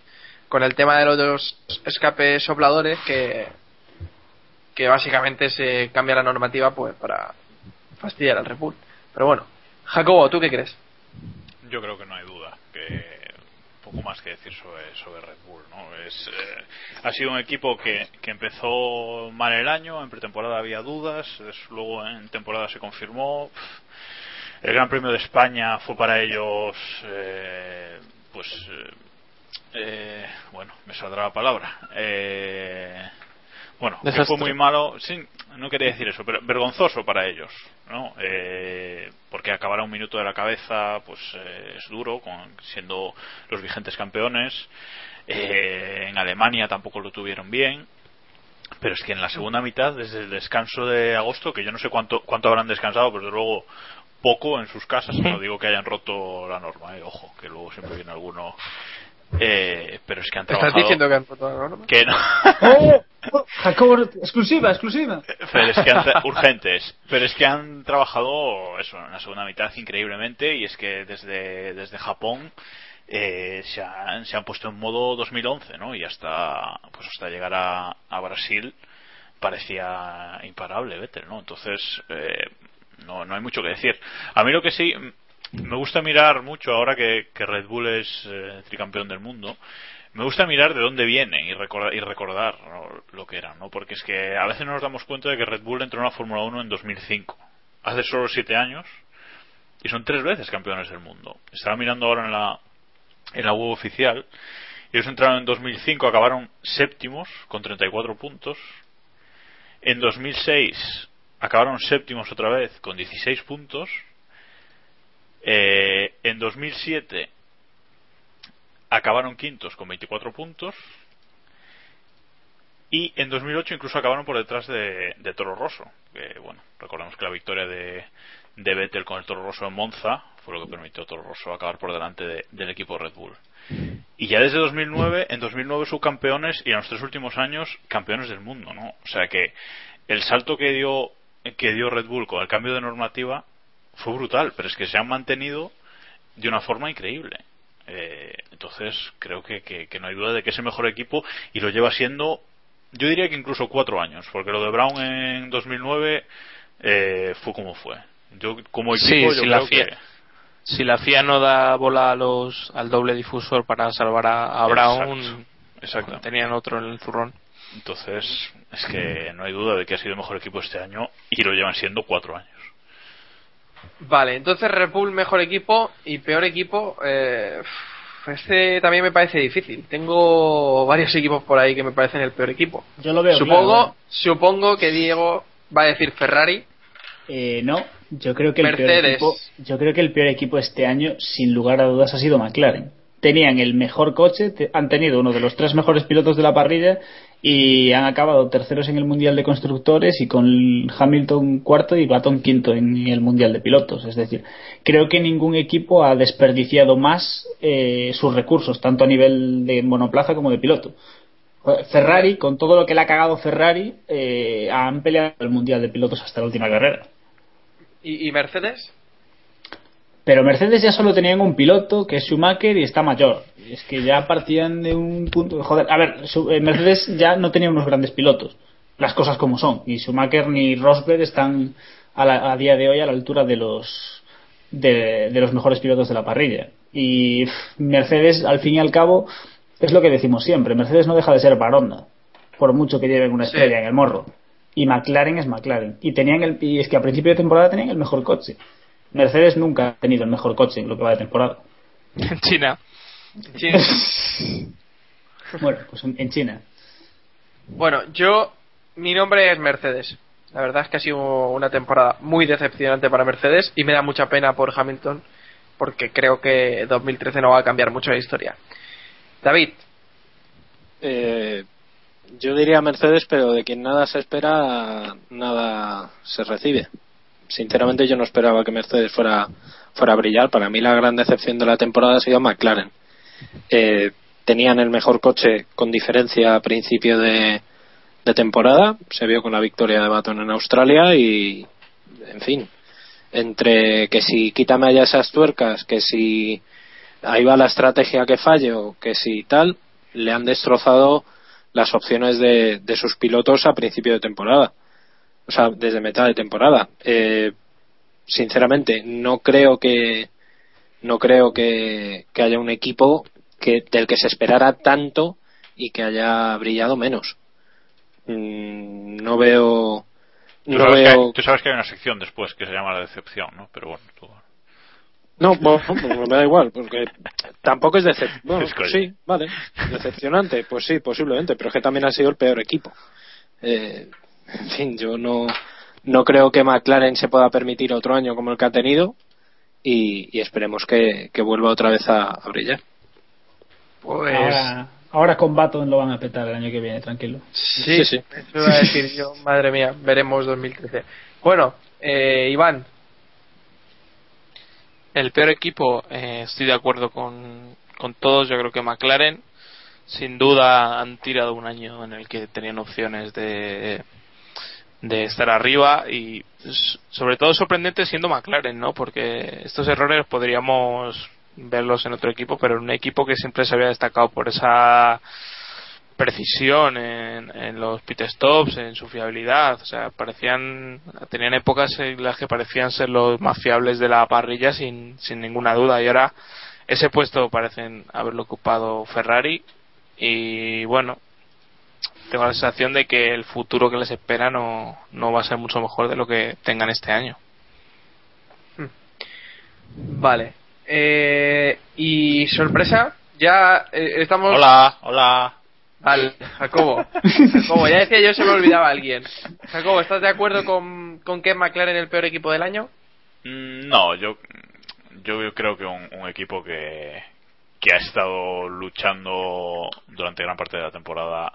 con el tema de los escapes sopladores que que básicamente se cambia la normativa pues para fastidiar al Red Bull pero bueno Jacobo ¿tú qué crees? yo creo que no hay duda que poco más que decir sobre, sobre Red Bull ¿no? es, eh, ha sido un equipo que, que empezó mal el año en pretemporada había dudas luego en temporada se confirmó el Gran Premio de España fue para ellos, eh, pues, eh, eh, bueno, me saldrá la palabra. Eh, bueno, que fue muy malo, sí, no quería decir eso, pero vergonzoso para ellos, ¿no? Eh, porque acabar a un minuto de la cabeza, pues eh, es duro, con, siendo los vigentes campeones. Eh, en Alemania tampoco lo tuvieron bien. Pero es que en la segunda mitad, desde el descanso de agosto, que yo no sé cuánto, cuánto habrán descansado, pero desde luego poco en sus casas, no digo que hayan roto la norma, eh, ojo, que luego siempre viene alguno. Eh, pero es que han trabajado. ¿Estás diciendo que han roto la norma? Que no. ¡Oh! oh Jacobo, exclusiva, exclusiva. Pero es que han tra- urgentes. Pero es que han trabajado eso en la segunda mitad increíblemente y es que desde, desde Japón eh, se, han, se han puesto en modo 2011, ¿no? Y hasta, pues hasta llegar a, a Brasil parecía imparable Vettel, ¿no? Entonces, eh, no, no hay mucho que decir. A mí lo que sí me gusta mirar mucho ahora que, Red Bull es eh, tricampeón del mundo. Me gusta mirar de dónde vienen y recordar, y recordar lo que eran, ¿no? Porque es que a veces no nos damos cuenta de que Red Bull entró en la Fórmula 1 en 2005, hace solo siete años, y son tres veces campeones del mundo. Estaba mirando ahora en la, en la web oficial, ellos entraron en 2005, acabaron séptimos con 34 puntos. En 2006 acabaron séptimos otra vez con 16 puntos. Eh, en 2007 acabaron quintos con 24 puntos. Y en 2008 incluso acabaron por detrás de, Toro Rosso. Que, bueno, recordemos que la victoria de, de Vettel con el Toro Rosso en Monza fue lo que permitió a Toro Rosso acabar por delante de, del equipo Red Bull. Y ya desde 2009, en 2009 subcampeones y en los tres últimos años campeones del mundo, ¿no? O sea que el salto que dio que dio Red Bull con el cambio de normativa fue brutal, pero es que se han mantenido de una forma increíble. Eh, entonces creo que, que, que no hay duda de que es el mejor equipo y lo lleva siendo, yo diría que incluso cuatro años, porque lo de Brown en 2009 eh, fue como fue. Yo como equipo Sí, yo si creo la FIA, que si la FIA no da bola a los, al doble difusor para salvar a, a Brown, Exacto. tenían otro en el zurrón. Entonces, es que no hay duda de que ha sido el mejor equipo este año y lo llevan siendo cuatro años. Vale, entonces Red Bull mejor equipo y peor equipo. Eh, este también me parece difícil. Tengo varios equipos por ahí que me parecen el peor equipo. Yo lo veo Supongo, claro. supongo que Diego va a decir Ferrari. Eh, no, yo creo que el peor equipo, yo creo que el peor equipo este año, sin lugar a dudas, ha sido McLaren. Tenían el mejor coche, te- han tenido uno de los tres mejores pilotos de la parrilla y han acabado terceros en el mundial de constructores y con Hamilton cuarto y Baton quinto en el mundial de pilotos. Es decir, creo que ningún equipo ha desperdiciado más eh, sus recursos, tanto a nivel de monoplaza como de piloto. Ferrari, con todo lo que le ha cagado Ferrari, eh, han peleado el mundial de pilotos hasta la última carrera. ¿Y, y Mercedes? Pero Mercedes ya solo tenían un piloto, que es Schumacher, y está mayor. Es que ya partían de un punto. Joder, a ver, su- eh, Mercedes ya no tenía unos grandes pilotos. Las cosas como son. Y Schumacher ni Rosberg están a, la- a día de hoy a la altura de los de, de los mejores pilotos de la parrilla. Y pff, Mercedes, al fin y al cabo, es lo que decimos siempre: Mercedes no deja de ser Baronda, por mucho que lleven una Sí. estrella en el morro. Y McLaren es McLaren. Y tenían el, y es que a principio de temporada tenían el mejor coche. Mercedes nunca ha tenido el mejor coche en lo que va de temporada. En China. Bueno, pues en, en China. Bueno, yo, mi nombre es Mercedes. La verdad es que ha sido una temporada muy decepcionante para Mercedes y me da mucha pena por Hamilton porque creo que 2013 no va a cambiar mucho la historia. David, Eh, yo diría Mercedes, pero de quien nada se espera, nada se recibe. Sinceramente, yo no esperaba que Mercedes fuera, fuera a brillar. Para mí, la gran decepción de la temporada ha sido McLaren. Eh, tenían el mejor coche con diferencia a principio de, de temporada. Se vio con la victoria de Baton en Australia y, en fin, entre que si quítame allá esas tuercas, que si ahí va la estrategia que fallo, que si tal, le han destrozado las opciones de, de sus pilotos a principio de temporada. O sea, desde mitad de temporada. Eh, sinceramente, no creo que no creo que, que haya un equipo que del que se esperara tanto y que haya brillado menos. Mm, no veo Tú, no sabes que veo hay, tú sabes que hay una sección después que se llama la decepción, ¿no? Pero bueno, tú- No, bueno, pues me da igual, porque tampoco es decepcionante. Bueno, Es coña. sí, vale. Decepcionante, pues sí, posiblemente, pero es que también ha sido el peor equipo. Eh, en fin, yo no, no creo que McLaren se pueda permitir otro año como el que ha tenido y, y esperemos que, que vuelva otra vez a, a brillar. pues Ahora, ahora con Baton lo van a petar el año que viene, tranquilo. sí, eso iba a decir yo, madre mía, veremos 2013. Bueno, eh, Iván, El peor equipo, eh, estoy de acuerdo con, con todos. Yo creo que McLaren, sin duda, han tirado un año en el que tenían opciones de, de estar arriba y sobre todo sorprendente siendo McLaren, ¿no? Porque estos errores podríamos verlos en otro equipo, pero en un equipo que siempre se había destacado por esa precisión en, en los pit stops, en su fiabilidad, o sea, parecían, tenían épocas en las que parecían ser los más fiables de la parrilla sin, sin ninguna duda. Y ahora ese puesto parecen haberlo ocupado Ferrari. Y bueno, tengo la sensación de que el futuro que les espera no, no va a ser mucho mejor de lo que tengan este año. vale. Eh, y sorpresa, ya eh, estamos... Hola, hola. Vale, Jacobo. Jacobo, ya decía yo, se me olvidaba alguien. Jacobo, ¿estás de acuerdo con, con que McLaren el peor equipo del año? Mm, No, yo, yo creo que un, un equipo que, que ha estado luchando durante gran parte de la temporada,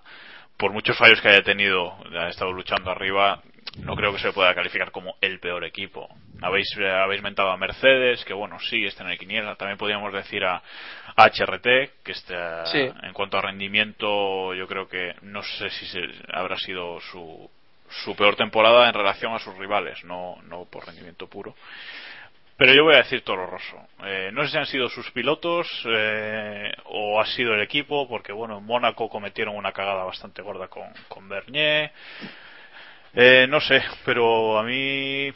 por muchos fallos que haya tenido, ha estado luchando arriba, no creo que se le pueda calificar como el peor equipo. Habéis, eh, habéis mentado a Mercedes, que bueno, sí, está en el quiniela. También podríamos decir a, a HRT, que está, Sí. en cuanto a rendimiento, yo creo que no sé si se, habrá sido su, su peor temporada en relación a sus rivales, no, no por rendimiento puro. Pero yo voy a decir Toro Rosso. Eh, no sé si han sido sus pilotos eh, o ha sido el equipo, porque bueno, en Mónaco cometieron una cagada bastante gorda con, con Bernier. Eh, no sé, pero a mí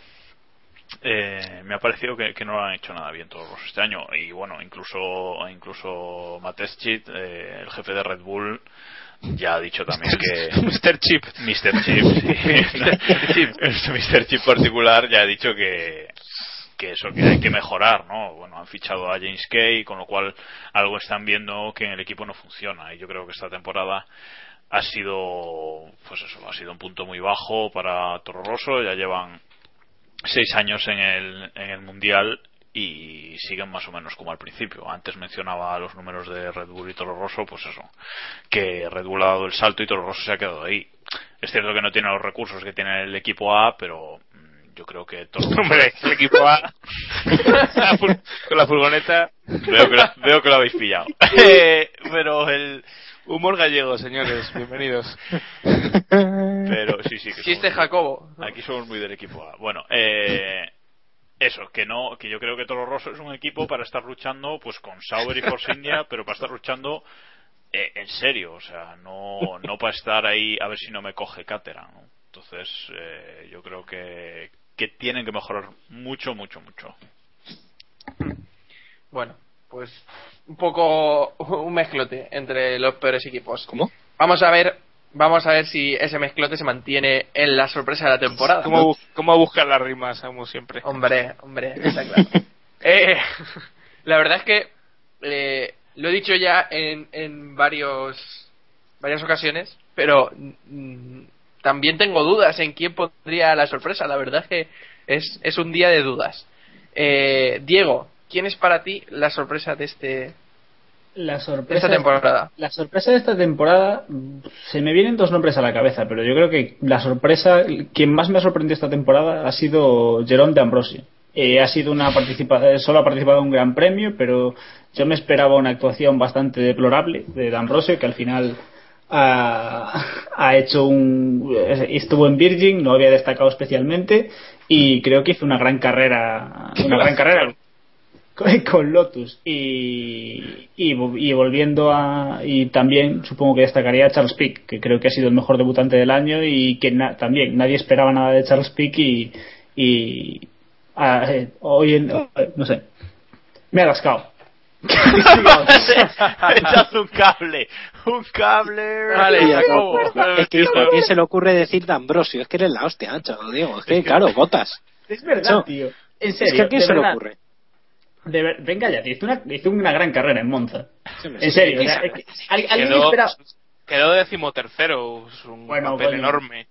eh, me ha parecido que, que no lo han hecho nada bien Toro Rosso este año. Y bueno, incluso, incluso Mateschit, eh, el jefe de Red Bull, ya ha dicho también que Mr. Chip Mr. Chip, sí. Mr. Chip particular ya ha dicho que que eso que hay que mejorar, ¿no? Bueno, han fichado a James Kay, con lo cual algo están viendo que en el equipo no funciona y yo creo que esta temporada ha sido pues eso, ha sido un punto muy bajo para Toro Rosso, ya llevan seis años en el, en el mundial y siguen más o menos como al principio. Antes mencionaba los números de Red Bull y Toro Rosso, pues eso, que Red Bull ha dado el salto y Toro Rosso se ha quedado ahí. Es cierto que no tiene los recursos que tiene el equipo A, pero yo creo que Rosso... Hombre, el equipo A con la furgoneta. Veo que, veo que lo habéis pillado. Eh, pero el... Humor gallego, señores, bienvenidos. Pero sí, sí. Que Chiste somos- Jacobo. Aquí somos muy del equipo A. Bueno, eh, eso, que no, que yo creo que Toro Rosso es un equipo para estar luchando pues con Sauber y Force India, pero para estar luchando eh, en serio, o sea, no, no para estar ahí a ver si no me coge cátedra, ¿no? Entonces, eh, yo creo que, que tienen que mejorar mucho, mucho, mucho. Bueno, pues un poco un mezclote entre los peores equipos. ¿Cómo? Vamos a ver, vamos a ver si ese mezclote se mantiene en la sorpresa de la temporada. ¿Cómo, cómo buscar las rimas, como siempre? Hombre, hombre, está claro. Eh, la verdad es que eh, lo he dicho ya en, en varios varias ocasiones, pero mm, también tengo dudas en quién pondría la sorpresa. La verdad es que es, es un día de dudas. Eh, Diego, ¿quién es para ti la sorpresa de este La de sorpresa esta temporada? La sorpresa de esta temporada, se me vienen dos nombres a la cabeza, pero yo creo que la sorpresa, quien más me ha sorprendido esta temporada ha sido Jerome de Ambrosio. Eh, ha sido una participa eh, solo ha participado en un gran premio, pero yo me esperaba una actuación bastante deplorable de D'Ambrosio, que al final ha, ha hecho un eh, estuvo en Virgin, no había destacado especialmente y creo que hizo una gran carrera, una gran carrera con, Lotus. Y, y, vo- y volviendo a y también supongo que destacaría a Charles Pick que creo que ha sido el mejor debutante del año y que na- también nadie esperaba nada de Charles Pick y, y ah, eh, hoy en, no sé me ha rascado Echad un cable, un cable. Vale, Tía, Jacobo. Es que hijo, ¿a quién se le ocurre decir de Ambrosio? Es que eres la hostia, macho, Diego. Es que, claro, botas. es verdad Eso- tío en Es serio que a quién se le verdad. ocurre. De ver- venga ya tío, hizo una, hizo una gran carrera en Monza Sí, en serio ¿quién o sea, es que ¿al- alguien Quedó, esperaba quedó decimotercero, es un Bueno, papel coño. enorme.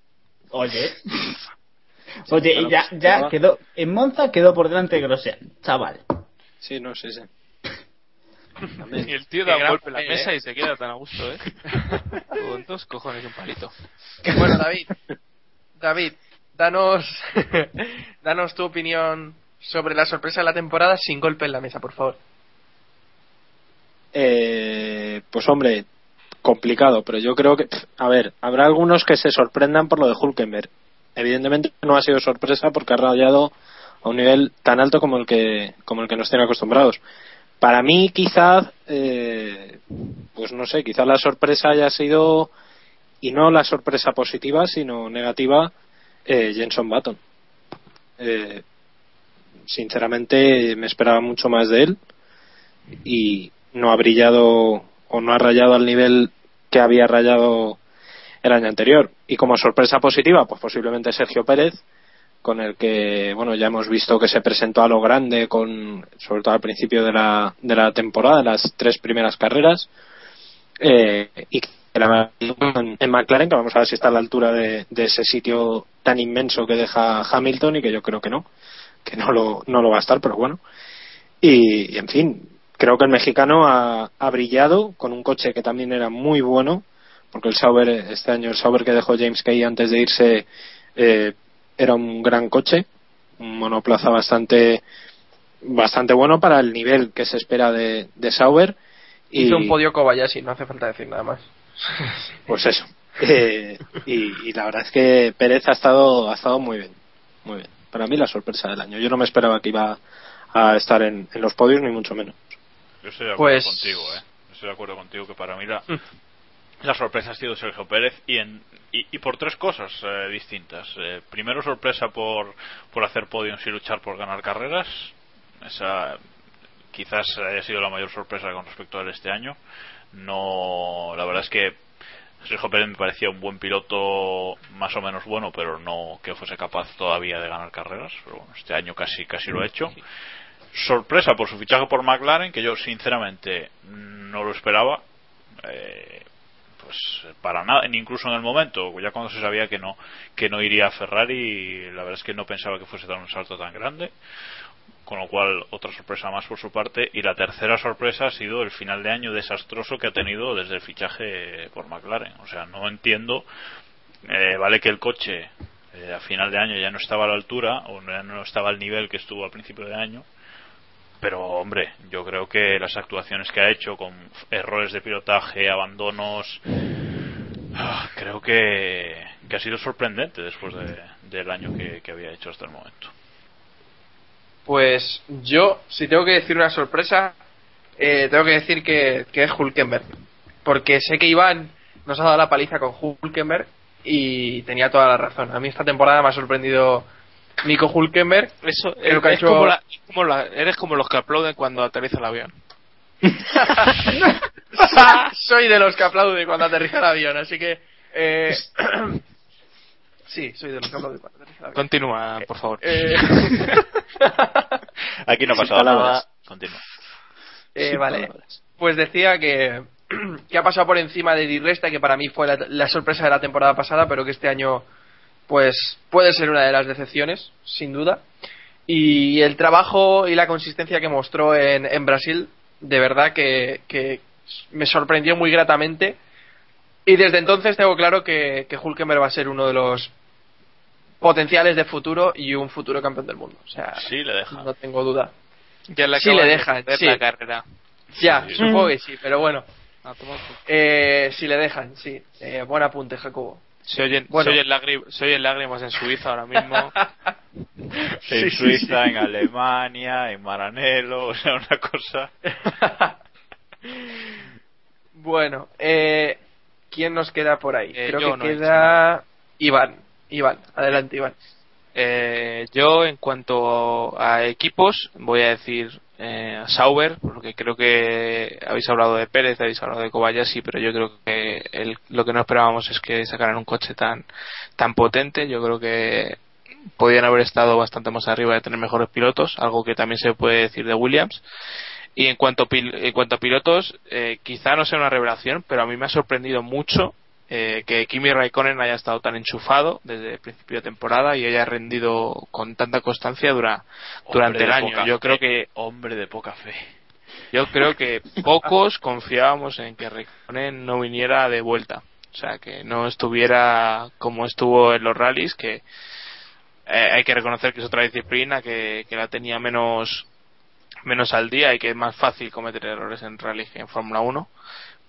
Oye. Oye, y ya, ya quedó. En Monza quedó por delante de Grosjean, chaval. Sí, no sé, sí. Y el tío da un golpe en la mesa ¿eh? y se queda tan a gusto, ¿eh? Con dos cojones y un palito. Bueno, David, David, danos, danos tu opinión sobre la sorpresa de la temporada sin golpe en la mesa, por favor. Eh, pues hombre, complicado, pero yo creo que, a ver, habrá algunos que se sorprendan por lo de Hulkenberg. Evidentemente no ha sido sorpresa porque ha rayado a un nivel tan alto como el que como el que nos tiene acostumbrados. Para mí, quizás, eh, pues no sé, quizás la sorpresa haya sido y no la sorpresa positiva, sino negativa, eh, Jenson Button. Eh, sinceramente, me esperaba mucho más de él y no ha brillado o no ha rayado al nivel que había rayado el año anterior. Y como sorpresa positiva, pues posiblemente Sergio Pérez, con el que, bueno, ya hemos visto que se presentó a lo grande, con, sobre todo al principio de la, de la temporada, las tres primeras carreras, eh, y que la- en, en McLaren, que vamos a ver si está a la altura de, ese sitio tan inmenso que deja Hamilton, y que yo creo que no, que no lo, no lo va a estar, pero bueno. Y, en fin, creo que el mexicano ha, brillado con un coche que también era muy bueno, porque el Sauber, este año el Sauber que dejó James Kay antes de irse eh, era un gran coche, un monoplaza bastante bastante bueno para el nivel que se espera de, de Sauber. Y, Hizo un podio Kobayashi, no hace falta decir nada más. Pues eso. Eh, y, y la verdad es que Pérez ha estado, ha estado muy bien. Muy bien. Para mí la sorpresa del año. Yo no me esperaba que iba a estar en, en los podios, ni mucho menos. Yo estoy de acuerdo Pues- contigo, ¿eh? Estoy de acuerdo contigo que para mí la, Mm. La sorpresa ha sido Sergio Pérez y, en, y, y por tres cosas eh, distintas. Eh, primero, sorpresa por, por hacer podiums y luchar por ganar carreras. Esa quizás haya sido la mayor sorpresa con respecto a él este año. No, la verdad es que Sergio Pérez me parecía un buen piloto, más o menos bueno, pero no que fuese capaz todavía de ganar carreras. Pero bueno, este año casi, casi lo ha hecho sorpresa por su fichaje por McLaren, que yo sinceramente no lo esperaba. Eh, pues para nada, incluso en el momento, ya cuando se sabía que no, que no iría a Ferrari, la verdad es que no pensaba que fuese dar un salto tan grande. Con lo cual, otra sorpresa más por su parte. Y la tercera sorpresa ha sido el final de año desastroso que ha tenido desde el fichaje por McLaren. O sea, no entiendo. eh, vale que el coche eh, a final de año ya no estaba a la altura o ya no estaba al nivel que estuvo al principio de año pero hombre, yo creo que las actuaciones que ha hecho con errores de pilotaje, abandonos, ah, creo que, que ha sido sorprendente después de- del año que, había hecho hasta el momento. Pues yo, si tengo que decir una sorpresa, eh, tengo que decir que, que es Hulkenberg. Porque sé que Iván nos ha dado la paliza con Hulkenberg y tenía toda la razón. A mí esta temporada me ha sorprendido Nico Hulkenberg. Eso, es, que ha es hecho- como la- es como la- eres como los que aplauden cuando aterriza el avión. soy de los que aplaude cuando aterriza el avión, así que... eh, sí, soy de los que aplaude cuando aterriza el avión. Continúa, por favor. Eh, Aquí no ha pasado nada. Continúa. Eh, vale. palabras. Pues decía que, que ha pasado por encima de Di Resta, que para mí fue la, la sorpresa de la temporada pasada, pero que este año pues puede ser una de las decepciones, sin duda. Y el trabajo y la consistencia que mostró en, en Brasil, de verdad que, que me sorprendió muy gratamente. Y desde entonces tengo claro que, que Hulkenberg va a ser uno de los potenciales de futuro y un futuro campeón del mundo. O sea, Sí, le deja. no tengo duda. Ya le sí le de dejan, perder sí. la carrera. Ya, Sí. supongo que sí, pero bueno. A tomar por- Eh, si le dejan, sí. Eh, buen apunte, Jacobo. Se oyen, Bueno. se, oyen lágrim- se oyen lágrimas en Suiza ahora mismo. En Sí, Suiza, sí. en Alemania, en Maranello, o sea, una cosa. bueno, eh, ¿quién nos queda por ahí? Eh, Creo que no he queda Iván. Iván, adelante, Iván. Eh, yo, en cuanto a equipos, voy a decir eh, Sauber, porque creo que habéis hablado de Pérez, habéis hablado de Kobayashi, pero yo creo que el- lo que no esperábamos es que sacaran un coche tan, tan potente. Yo creo que podían haber estado bastante más arriba de tener mejores pilotos, algo que también se puede decir de Williams. Y en cuanto, en cuanto a pilotos, eh, quizá no sea una revelación, pero a mí me ha sorprendido mucho eh, que Kimi Raikkonen haya estado tan enchufado desde el principio de temporada y haya rendido con tanta constancia dura- durante el año. Yo creo que Hombre de poca fe. yo creo que pocos confiábamos en que Raikkonen no viniera de vuelta. O sea, que no estuviera como estuvo en los rallies, que eh, hay que reconocer que es otra disciplina que, que la tenía menos menos al día y que es más fácil cometer errores en rally que en Fórmula 1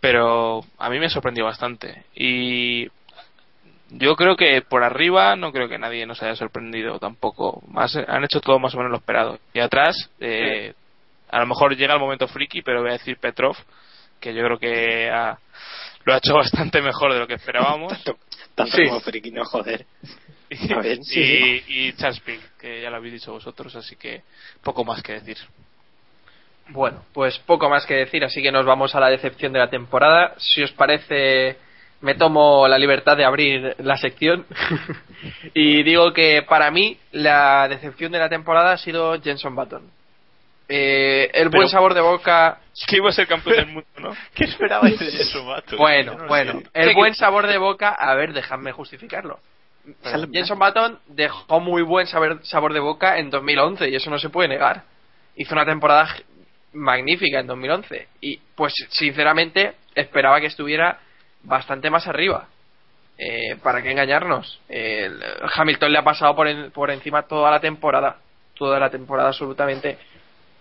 pero a mí me sorprendió bastante. Y yo creo que por arriba no creo que nadie nos haya sorprendido tampoco. Más han hecho todo más o menos lo esperado. Y atrás eh, a lo mejor llega el momento friki pero voy a decir Petrov que yo creo que ha- lo ha hecho bastante mejor de lo que esperábamos. Tanto, tanto Sí. como friki, no joder. y, A ver, sí, y, y Charles Pic, que ya lo habéis dicho vosotros así que poco más que decir Bueno, pues poco más que decir, así que nos vamos a la decepción de la temporada. Si os parece, me tomo la libertad de abrir la sección y digo que para mí la decepción de la temporada ha sido Jenson Button. Eh, el buen Pero- sabor de boca. que iba a ser campeón del mundo ¿no? ¿Qué esperabais de eso, Mato? Bueno, no bueno, sé. el buen sabor de boca. A ver, dejadme justificarlo. Jenson Button dejó muy buen saber- sabor de boca en 2011 y eso no se puede negar. Hizo una temporada magnífica en 2011 y pues sinceramente esperaba que estuviera bastante más arriba. Eh, ¿Para qué engañarnos? Hamilton le ha pasado por, en- por encima toda la temporada, toda la temporada absolutamente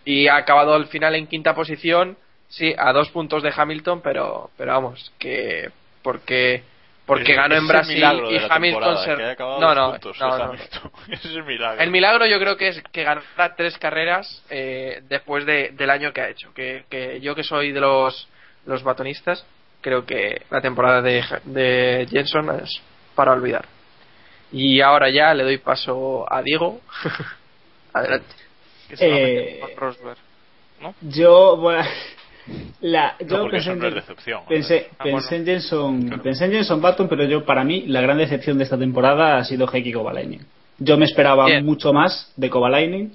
y ha acabado al final en quinta posición, sí, a dos puntos de Hamilton, pero, pero vamos, que porque porque Ese- ganó en Brasil y Hamilton se... No, no, puntos no, no. Ese es el milagro. El milagro yo creo que es que ganara tres carreras eh, después de- del año que ha hecho. Que, que yo que soy de los, los batonistas, creo que la temporada de, de Jenson es para olvidar. Y ahora ya le doy paso a Diego. Adelante. Que se va a Eh, Rosberg. Yo, bueno, la, No, yo porque pensé, eso en, no es decepción. pensé, Ah, pensé en Jenson, pensé en Jenson Button, pero yo para mí la gran decepción de esta temporada ha sido Heikki Kovalainen. Yo me esperaba Bien. mucho más de Kovalainen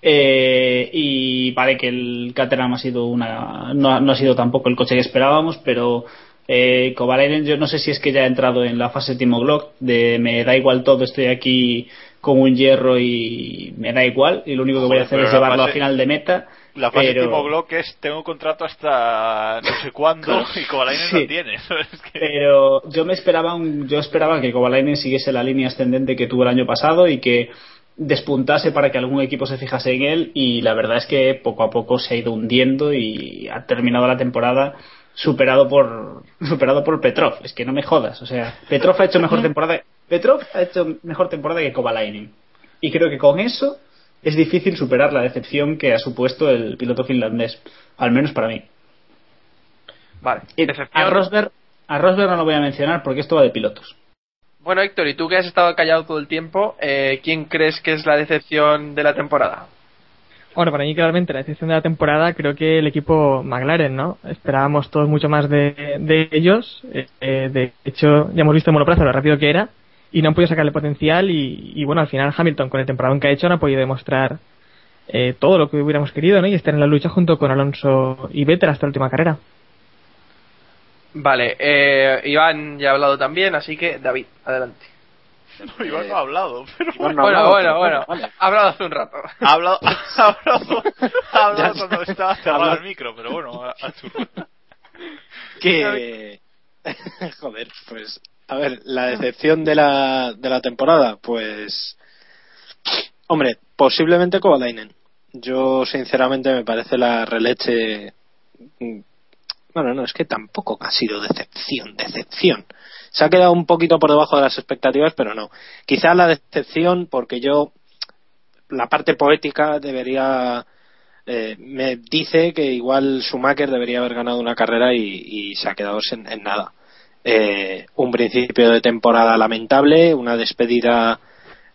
eh, y vale que el Caterham ha sido una no, ha- no ha sido tampoco el coche que esperábamos, pero eh, Kovalainen yo no sé si es que ya ha entrado en la fase Timo Glock de me da igual todo, estoy aquí con un hierro y me da igual y lo único que voy a hacer es llevarlo fase- a final de meta. La fase pero- Timo Glock es tengo un contrato hasta no sé cuándo y Kovalainen Sí. no tiene. Es que- Pero yo me esperaba un, yo esperaba que Kovalainen siguiese la línea ascendente que tuvo el año pasado y que despuntase para que algún equipo se fijase en él y la verdad es que poco a poco se ha ido hundiendo y ha terminado la temporada superado por superado por Petrov es que no me jodas o sea Petrov ha hecho mejor temporada Petrov ha hecho mejor temporada que Kovalainen y creo que con eso es difícil superar la decepción que ha supuesto el piloto finlandés al menos para mí Vale. y Decepción. a Rosberg, a Rosberg no lo voy a mencionar porque esto va de pilotos. Bueno, Héctor, y tú que has estado callado todo el tiempo, eh, ¿quién crees que es la decepción de la temporada? Bueno, para mí claramente la decepción de la temporada creo que el equipo McLaren, ¿no? Esperábamos todos mucho más de, de ellos. eh, eh, de hecho, ya hemos visto en monoplaza lo rápido que era y no han podido sacarle potencial y, y, bueno, al final Hamilton con el temporada que ha hecho no ha podido demostrar eh, todo lo que hubiéramos querido, ¿no? Y estar en la lucha junto con Alonso y Vettel hasta la última carrera. Vale, eh, Iván ya ha hablado también, así que David, adelante. No, Iván no ha hablado, pero bueno, hablado, bueno, bueno, vale. ha hablado hace un rato. ha hablado, ha hablado, ha hablado cuando está. estaba cerrado el micro, pero bueno, a, a que joder pues a ver la decepción de la de la temporada pues hombre posiblemente Kovalainen. Yo sinceramente me parece la releche mm, bueno no es que tampoco ha sido decepción decepción. Se ha quedado un poquito por debajo de las expectativas pero no. Quizá la decepción porque yo la parte poética debería eh, me dice que igual Schumacher debería haber ganado una carrera y, se ha quedado en, en nada. Eh, un principio de temporada lamentable, una despedida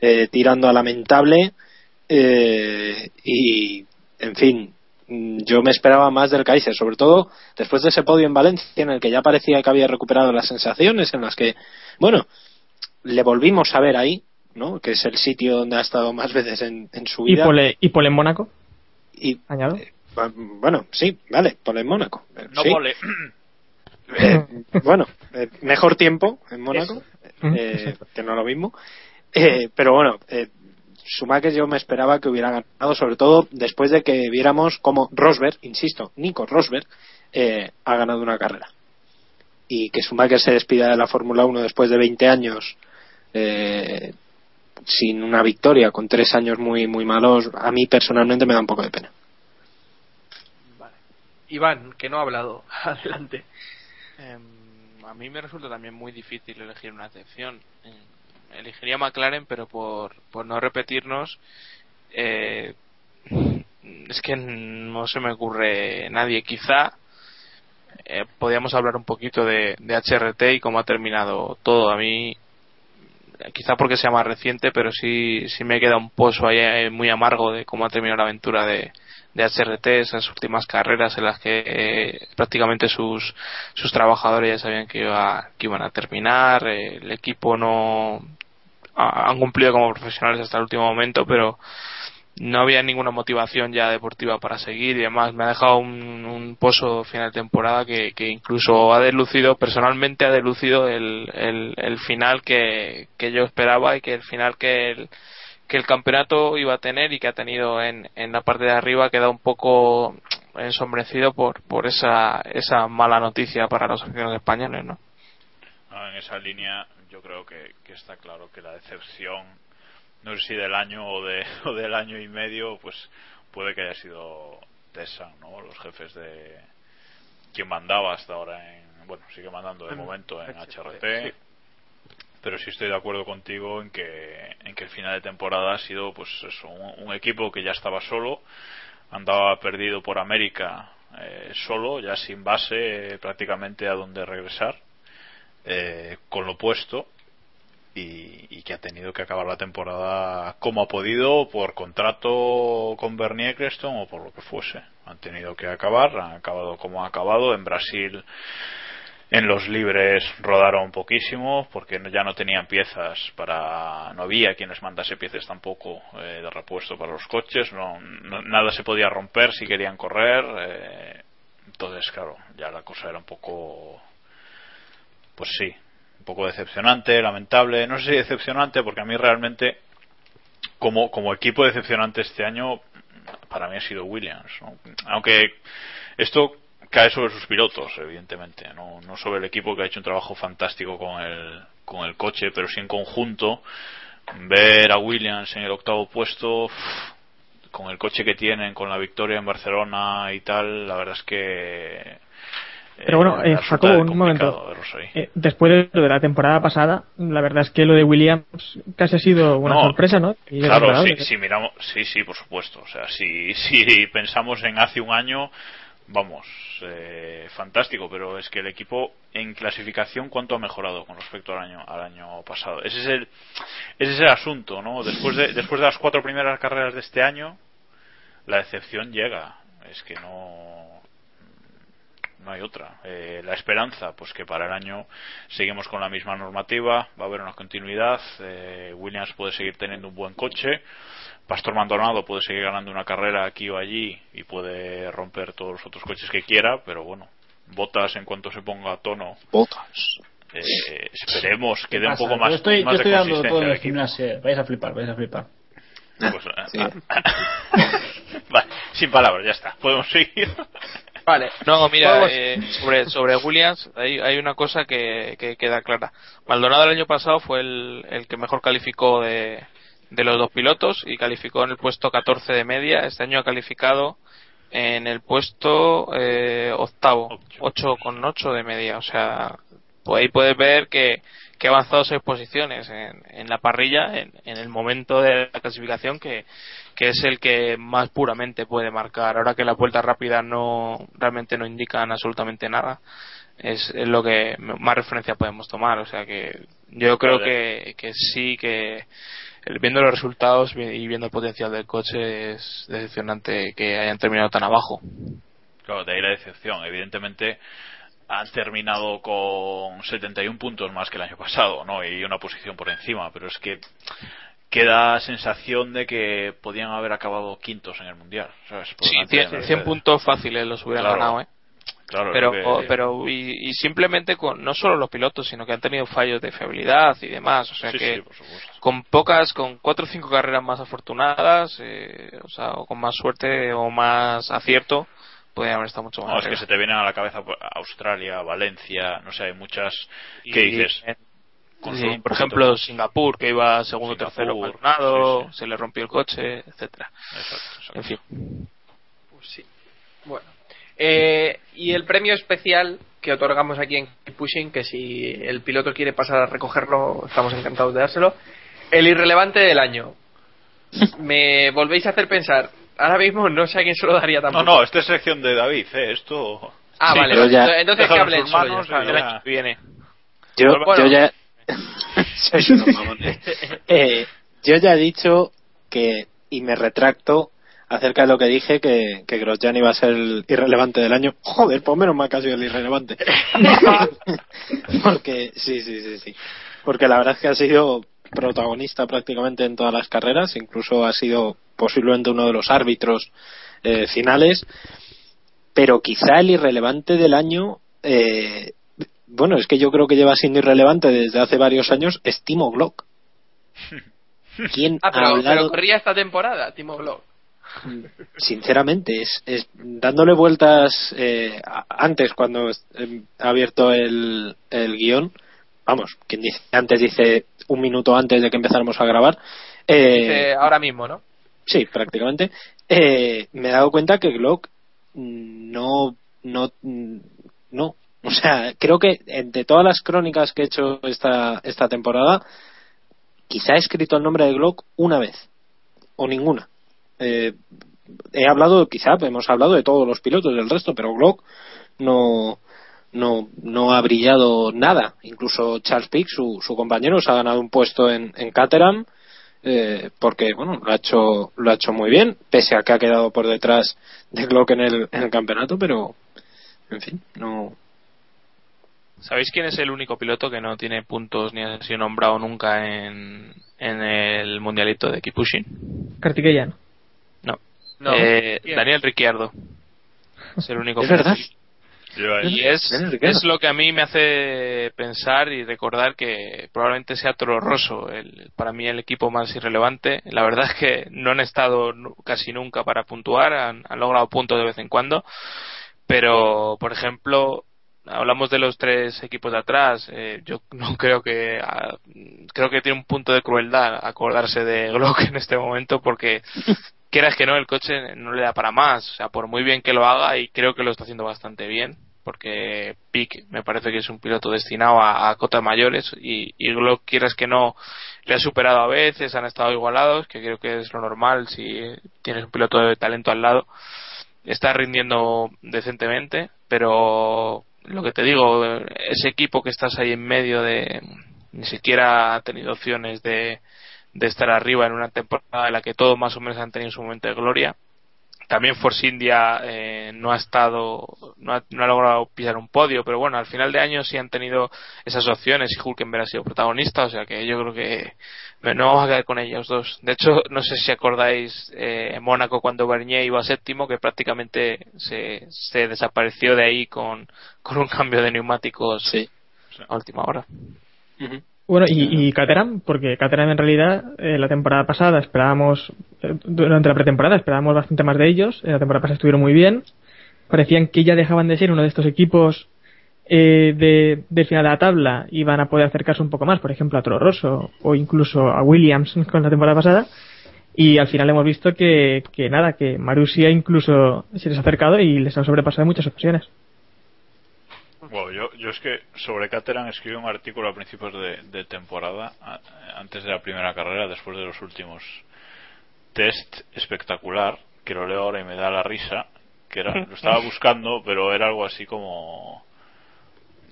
eh, tirando a lamentable eh, y, en fin, yo me esperaba más del Kaiser, sobre todo después de ese podio en Valencia en el que ya parecía que había recuperado las sensaciones, en las que, bueno, le volvimos a ver ahí, ¿no? Que es el sitio donde ha estado más veces en, en su Y vida. Pole, y Pole en Mónaco, Y añado. Va- Bueno, sí, vale, por en Mónaco. Eh, no sí. vole. Eh, bueno, eh, mejor tiempo en Mónaco, eh, exacto. que no lo mismo. Eh, pero bueno, eh, Schumacher yo me esperaba que hubiera ganado, sobre todo después de que viéramos cómo Rosberg, insisto, Nico Rosberg, eh, ha ganado una carrera. Y que Schumacher se despida de la Fórmula 1 después de 20 años eh, sin una victoria, con tres años muy, muy malos, a mí personalmente me da un poco de pena. Iván, que no ha hablado, adelante. Em, a mí me resulta también muy difícil elegir una excepción. Em, elegiría McLaren, pero por, por no repetirnos, eh, es que no se me ocurre nadie. Quizá eh, podríamos hablar un poquito de, de HRT y cómo ha terminado todo. A mí, eh, quizá porque sea más reciente, pero sí, sí me queda un pozo ahí eh, muy amargo de cómo ha terminado la aventura de, de HRT, esas últimas carreras en las que eh, prácticamente sus, sus trabajadores ya sabían que, iba, que iban a terminar, eh, el equipo no ha- han cumplido como profesionales hasta el último momento, pero no había ninguna motivación ya deportiva para seguir y demás. Me ha dejado un, pozo final de temporada que, incluso ha delucido, personalmente ha delucido el, el, el final que, que yo esperaba y que el final que el, que el campeonato iba a tener y que ha tenido en, en la parte de arriba queda un poco ensombrecido por, por esa, esa mala noticia para los aficionados españoles, ¿no? No, en esa línea yo creo que, que está claro que la decepción, no sé si del año o, de, o del año y medio, pues puede que haya sido Tessa, ¿no? Los jefes de quien mandaba hasta ahora en, bueno, sigue mandando de En momento en HRT, HRT, sí. Pero sí estoy de acuerdo contigo en que, en que el final de temporada ha sido pues eso, un, equipo que ya estaba solo, andaba perdido por América eh, solo, ya sin base eh, prácticamente a donde regresar, eh, con lo puesto, y, y que ha tenido que acabar la temporada como ha podido, por contrato con Bernie Eccleston o por lo que fuese. Han tenido que acabar, han acabado como ha acabado. En Brasil en los libres rodaron poquísimo porque ya no tenían piezas para no había quien les mandase piezas tampoco eh, de repuesto para los coches no, no- nada se podía romper si querían correr eh, entonces claro ya la cosa era un poco pues sí un poco decepcionante lamentable no sé si decepcionante porque a mí realmente como como equipo decepcionante este año para mí ha sido Williams ¿no? aunque esto cae sobre sus pilotos evidentemente no, no sobre el equipo que ha hecho un trabajo fantástico con el con el coche pero sí en conjunto ver a Williams en el octavo puesto con el coche que tienen con la victoria en Barcelona y tal la verdad es que Pero bueno, eh, eh, Jacobo, un momento. Eh, después de lo de la temporada pasada, la verdad es que lo de Williams casi ha sido una No, sorpresa, ¿no? Y Claro, sí, sí, miramos, sí, sí, por supuesto. O sea, si, si pensamos en hace un año, vamos, eh, fantástico, pero es que el equipo en clasificación, ¿cuánto ha mejorado con respecto al año, al año pasado? Ese es el, ese es el asunto, ¿no? Después de, después de las cuatro primeras carreras de este año, la decepción llega. Es que no, no hay otra. Eh, la esperanza, pues que para el año seguimos con la misma normativa, va a haber una continuidad, eh, Williams puede seguir teniendo un buen coche, Pastor Maldonado puede seguir ganando una carrera aquí o allí y puede romper todos los otros coches que quiera, pero bueno, Botas en cuanto se ponga a tono. Botas. Eh, esperemos que ¿Qué dé un poco Yo más, estoy, más yo de estoy dando consistencia todo en el gimnasio. Vais a flipar, vais a flipar. Pues, eh, vale, sin palabras, ya está. Podemos seguir. Vale. No, mira, eh, sobre, sobre Williams hay, hay una cosa que, que queda clara. Maldonado el año pasado fue el, el que mejor calificó de, de los dos pilotos y calificó en el puesto 14 de media. Este año ha calificado en el puesto eh, octavo, 8 con 8 de media. O sea, pues ahí puedes ver que, que ha avanzado seis posiciones en, en la parrilla en, en el momento de la clasificación que, que es el que más puramente puede marcar. Ahora que las vueltas rápidas no realmente no indican absolutamente nada, es, es lo que más referencia podemos tomar. O sea que yo creo que, que sí que viendo los resultados y viendo el potencial del coche es decepcionante que hayan terminado tan abajo. Claro, de ahí la decepción. Evidentemente han terminado con 71 puntos más que el año pasado, ¿no? Y una posición por encima, pero es que queda sensación de que podían haber acabado quintos en el mundial, ¿sabes? Por Sí, delante de 100, Mercedes. puntos fáciles los hubieran Claro. ganado, ¿eh? Claro, pero pero y, y simplemente con no solo los pilotos sino que han tenido fallos de fiabilidad y demás o sea Sí, que sí, por supuesto. Con pocas con cuatro o cinco carreras más afortunadas eh, o sea o con más suerte o más acierto podrían haber estado mucho más No, es que se te vienen a la cabeza pues, Australia, Valencia, no sé, hay muchas Y- que dices. en- sí, por ejemplo. Singapur que iba segundo Singapur, tercero Maldonado, sí, sí. se le rompió el coche etcétera en fin Pues sí. Bueno. Eh, y el premio especial que otorgamos aquí en Pushing, que si el piloto quiere pasar a recogerlo, estamos encantados de dárselo. El irrelevante del año. Me volvéis a hacer pensar. Ahora mismo no sé a quién se lo daría No, tampoco. no, esta es sección de David, ¿eh? Esto. Ah, Sí, vale. Entonces que déjalo en hable él sus solo, ya el año que viene Yo, Bueno. yo ya. Eh, yo ya he dicho que, y me retracto acerca de lo que dije, que, que Grosjean iba a ser el irrelevante del año. Joder, pues menos mal que ha sido el irrelevante. Porque, sí, sí, sí, sí. Porque la verdad es que ha sido protagonista prácticamente en todas las carreras, incluso ha sido posiblemente uno de los árbitros eh, finales. Pero quizá el irrelevante del año, eh, bueno, es que yo creo que lleva siendo irrelevante desde hace varios años, es Timo Glock. ¿Quién Ah, ha pero, hablado? pero corría esta temporada, Timo Glock. sinceramente, es, es dándole vueltas eh, antes cuando eh, ha abierto el, el guion, vamos, quien dice antes dice un minuto antes de que empezáramos a grabar, eh, Dice ahora mismo, ¿no? sí, prácticamente, eh, me he dado cuenta que Glock no, no, no, O sea, creo que de todas las crónicas que he hecho esta, esta temporada, quizá he escrito el nombre de Glock una vez, o ninguna. Eh, he hablado, quizá hemos hablado de todos los pilotos del resto, pero Glock no, no, no ha brillado nada. Incluso Charles Pick, su, su compañero, se ha ganado un puesto en, en Caterham eh, porque bueno lo ha hecho lo ha hecho muy bien pese a que ha quedado por detrás de Glock en el, en el campeonato pero en fin no ¿Sabéis quién es el único piloto que no tiene puntos ni ha sido nombrado nunca en, en el mundialito de Kipushing? Kartikeyan. No. No. Eh. Daniel Ricciardo. Es el único es piloto. verdad Y es, es lo que a mí me hace pensar y recordar que probablemente sea Toro Rosso el, para mí el equipo más irrelevante. La verdad es que no han estado nu- casi nunca para puntuar, han, han logrado puntos de vez en cuando, pero por ejemplo hablamos de los tres equipos de atrás. eh, yo no creo que ah, creo que tiene un punto de crueldad acordarse de Glock en este momento porque quieras que no el coche no le da para más. O sea, por muy bien que lo haga y creo que lo está haciendo bastante bien porque Pick me parece que es un piloto destinado a, a cotas mayores y, y Glock quieras que no le ha superado a veces, han estado igualados, que creo que es lo normal si tienes un piloto de talento al lado está rindiendo decentemente, pero lo que te digo, ese equipo que estás ahí en medio de ni siquiera ha tenido opciones de, de estar arriba en una temporada en la que todos más o menos han tenido su momento de gloria. También Force India eh, no ha estado, no ha, no ha logrado pisar un podio, pero bueno, al final de año sí han tenido esas opciones y Hulkenberg ha sido protagonista, o sea que yo creo que no vamos a quedar con ellos dos. De hecho, no sé si acordáis eh, en Mónaco cuando Bernier iba séptimo, que prácticamente se, se desapareció de ahí con, con un cambio de neumáticos a última hora. Bueno, y, y Caterham, porque Caterham en realidad eh, la temporada pasada esperábamos, eh, durante la pretemporada esperábamos bastante más de ellos, en la temporada pasada estuvieron muy bien, parecían que ya dejaban de ser uno de estos equipos eh, de, del final de la tabla, iban a poder acercarse un poco más, por ejemplo a Toro Rosso o incluso a Williams con la temporada pasada, y al final hemos visto que, que nada, que Marussia incluso se les ha acercado y les ha sobrepasado en muchas ocasiones. Bueno, yo, yo es que sobre Caterham escribí un artículo a principios de, de temporada, a- antes de la primera carrera, después de los últimos test espectacular, que lo leo ahora y me da la risa, que era, lo estaba buscando, pero era algo así como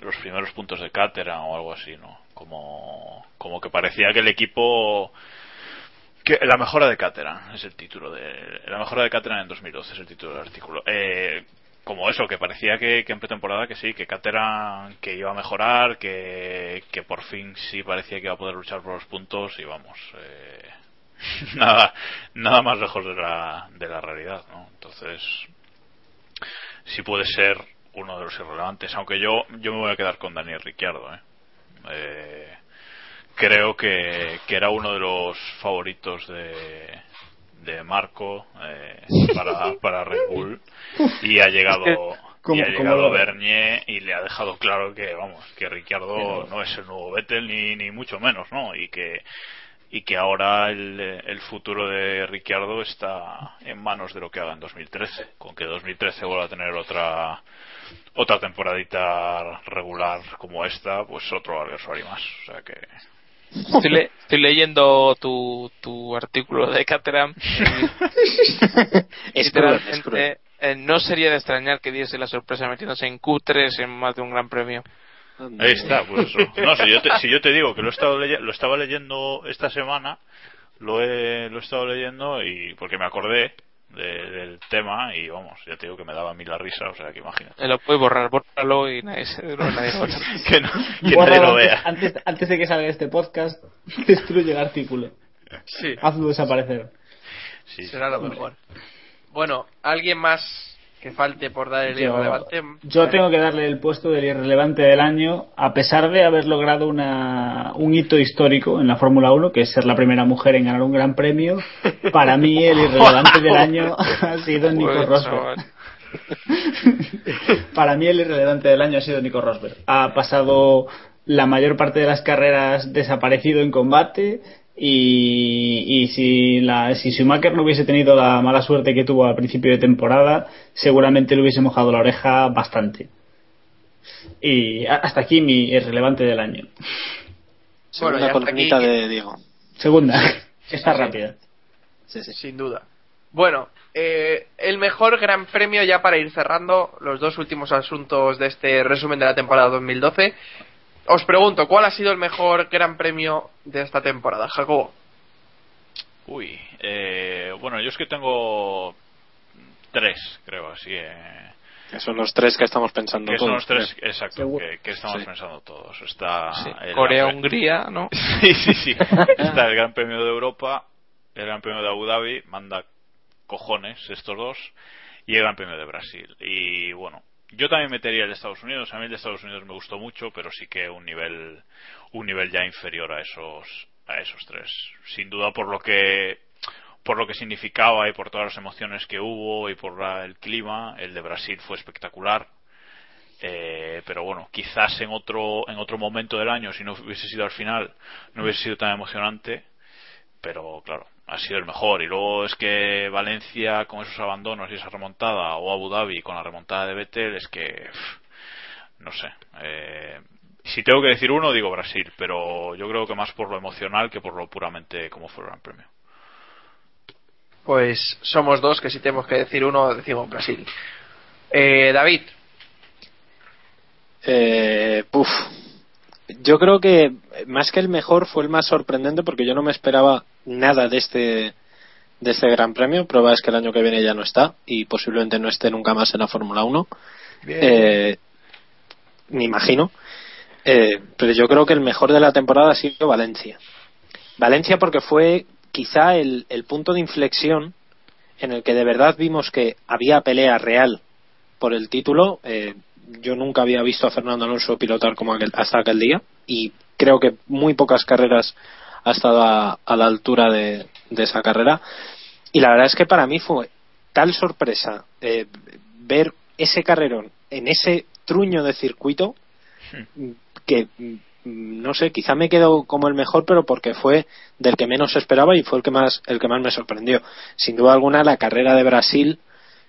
los primeros puntos de Caterham o algo así, ¿no? Como, como que parecía que el equipo que la mejora de Caterham es el título de la mejora de Caterham en 2012 es el título del artículo eh, como eso que parecía que, que en pretemporada que sí que Caterham que iba a mejorar que, que por fin sí parecía que iba a poder luchar por los puntos y vamos eh, nada nada más lejos de la de la realidad ¿no? entonces sí puede ser uno de los irrelevantes aunque yo yo me voy a quedar con Daniel Ricciardo ¿eh? Eh, creo que, que era uno de los favoritos de, de Marco eh, para, para Red Bull. Y ha llegado ¿Cómo- y ha llegado Bernier y le ha dejado claro que vamos que Ricciardo no es el nuevo Vettel ni, ni mucho menos no y que y que ahora el, el futuro de Ricciardo está en manos de lo que haga en 2013 con que 2013 vuelva a tener otra otra temporadita regular como esta pues otro adversario más. O sea que Estoy, le- estoy leyendo tu, tu artículo de Caterham. Es Literalmente, cruel, es cruel. eh, no sería de extrañar que diese la sorpresa metiéndose en Q3 en más de un gran premio. Ahí está, pues eso. No, si yo te, si yo te digo que lo, he estado lo estaba leyendo esta semana, lo he, lo he estado leyendo y porque me acordé de- del tema y vamos, ya te digo que me daba a mí la risa, o sea que imagínate. Lo puedes borrar, bórralo y nadie, se- no, nadie que no, que nadie lo vea. antes, antes de que salga este podcast, destruye el artículo. Sí. Hazlo desaparecer. Será lo mejor. Bueno, ¿alguien más que falte por dar el Yo, irrelevante? yo tengo que darle el puesto del irrelevante del año, a pesar de haber logrado una, un hito histórico en la Fórmula 1, que es ser la primera mujer en ganar un gran premio. Para mí, el irrelevante del año ha sido Nico Rosberg. Para mí el irrelevante del año ha sido Nico Rosberg. Ha pasado la mayor parte de las carreras desaparecido en combate y, y si, la, si Schumacher no hubiese tenido la mala suerte que tuvo al principio de temporada, seguramente le hubiese mojado la oreja bastante. Y a- hasta aquí mi irrelevante del año. Segunda columnita aquí- de Diego. Segunda, está sí. rápida. Sin duda. Bueno, eh, el mejor gran premio ya para ir cerrando los dos últimos asuntos de este resumen de la temporada 2012. Os pregunto, ¿cuál ha sido el mejor gran premio de esta temporada, Jacobo? Uy, eh, bueno, yo es que tengo tres, creo, así. Eh, Que son los tres que estamos pensando que son los tres, creo. exacto, que, que estamos Sí. pensando todos. Está Sí. el Corea, Gran Pre- Hungría, ¿no? sí, sí, sí. Está el Gran Premio de Europa, el Gran Premio de Abu Dhabi, manda cojones estos dos, y el Gran Premio de Brasil. Y bueno, yo también metería el de Estados Unidos. A mí el de Estados Unidos me gustó mucho, pero sí que un nivel, un nivel ya inferior a esos, a esos tres. Sin duda por lo que, por lo que significaba y por todas las emociones que hubo y por la- el clima, el de Brasil fue espectacular. Eh, pero bueno, quizás en otro, en otro momento del año, si no hubiese sido al final, no hubiese sido tan emocionante. Pero claro, ha sido el mejor. Y luego es que Valencia con esos abandonos y esa remontada, o Abu Dhabi con la remontada de Vettel, es que. pff, no sé. eh, si tengo que decir uno, digo Brasil, pero yo creo que más por lo emocional que por lo puramente como fue el Gran Premio. Pues somos dos, que si tenemos que decir uno, decimos Brasil. Eh, David, Eh, puf. Yo creo que más que el mejor fue el más sorprendente porque yo no me esperaba nada de este de este Gran Premio. Prueba es que el año que viene ya no está y posiblemente no esté nunca más en la Fórmula 1. Eh, me imagino. Eh, pero yo creo que el mejor de la temporada ha sido Valencia. Valencia porque fue quizá el, el punto de inflexión en el que de verdad vimos que había pelea real por el título. Eh, yo nunca había visto a Fernando Alonso pilotar como aquel, hasta aquel día y creo que muy pocas carreras ha estado a, la altura de, de esa carrera. Y la verdad es que para mí fue tal sorpresa eh, ver ese carrerón en ese truño de circuito que mm, no sé, quizá me quedo como el mejor, pero porque fue del que menos esperaba y fue el que más el que más me sorprendió. Sin duda alguna, la carrera de Brasil,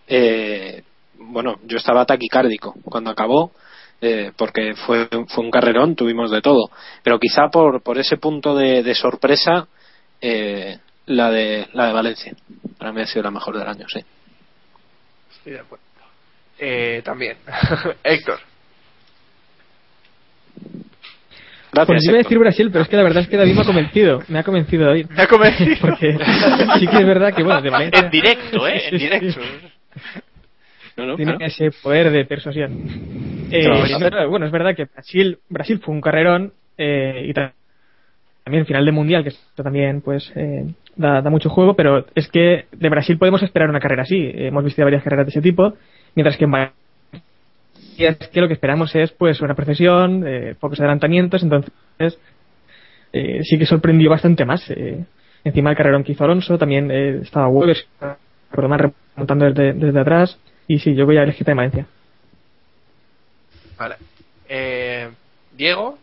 eh, bueno, yo estaba taquicárdico cuando acabó, eh, porque fue fue un carrerón, tuvimos de todo, pero quizá por por ese punto de, de sorpresa, eh, la de la de Valencia, para mí ha sido la mejor del año, sí. estoy de acuerdo. Eh, también. Héctor. Gracias. Pues yo iba a decir Brasil, pero es que la verdad es que David me ha convencido. Me ha convencido David. Me ha convencido. Porque sí que es verdad que, bueno, de Valencia. En directo, ¿eh? En directo. No, no, Tiene claro. ese poder de persuasión. Eh, bueno, es verdad que Brasil, Brasil fue un carrerón eh, y ta- también final de mundial, que esto también pues eh, da, da mucho juego, pero es que de Brasil podemos esperar una carrera así. Hemos visto varias carreras de ese tipo, mientras que en Valencia es que lo que esperamos es pues una procesión, eh, pocos adelantamientos, entonces eh, sí que sorprendió bastante más. eh. encima el carrerón que hizo Alonso, también eh, estaba Weber, por lo más remontando desde, desde atrás, y sí, yo voy a elegir también Valencia. Vale. Eh, Diego.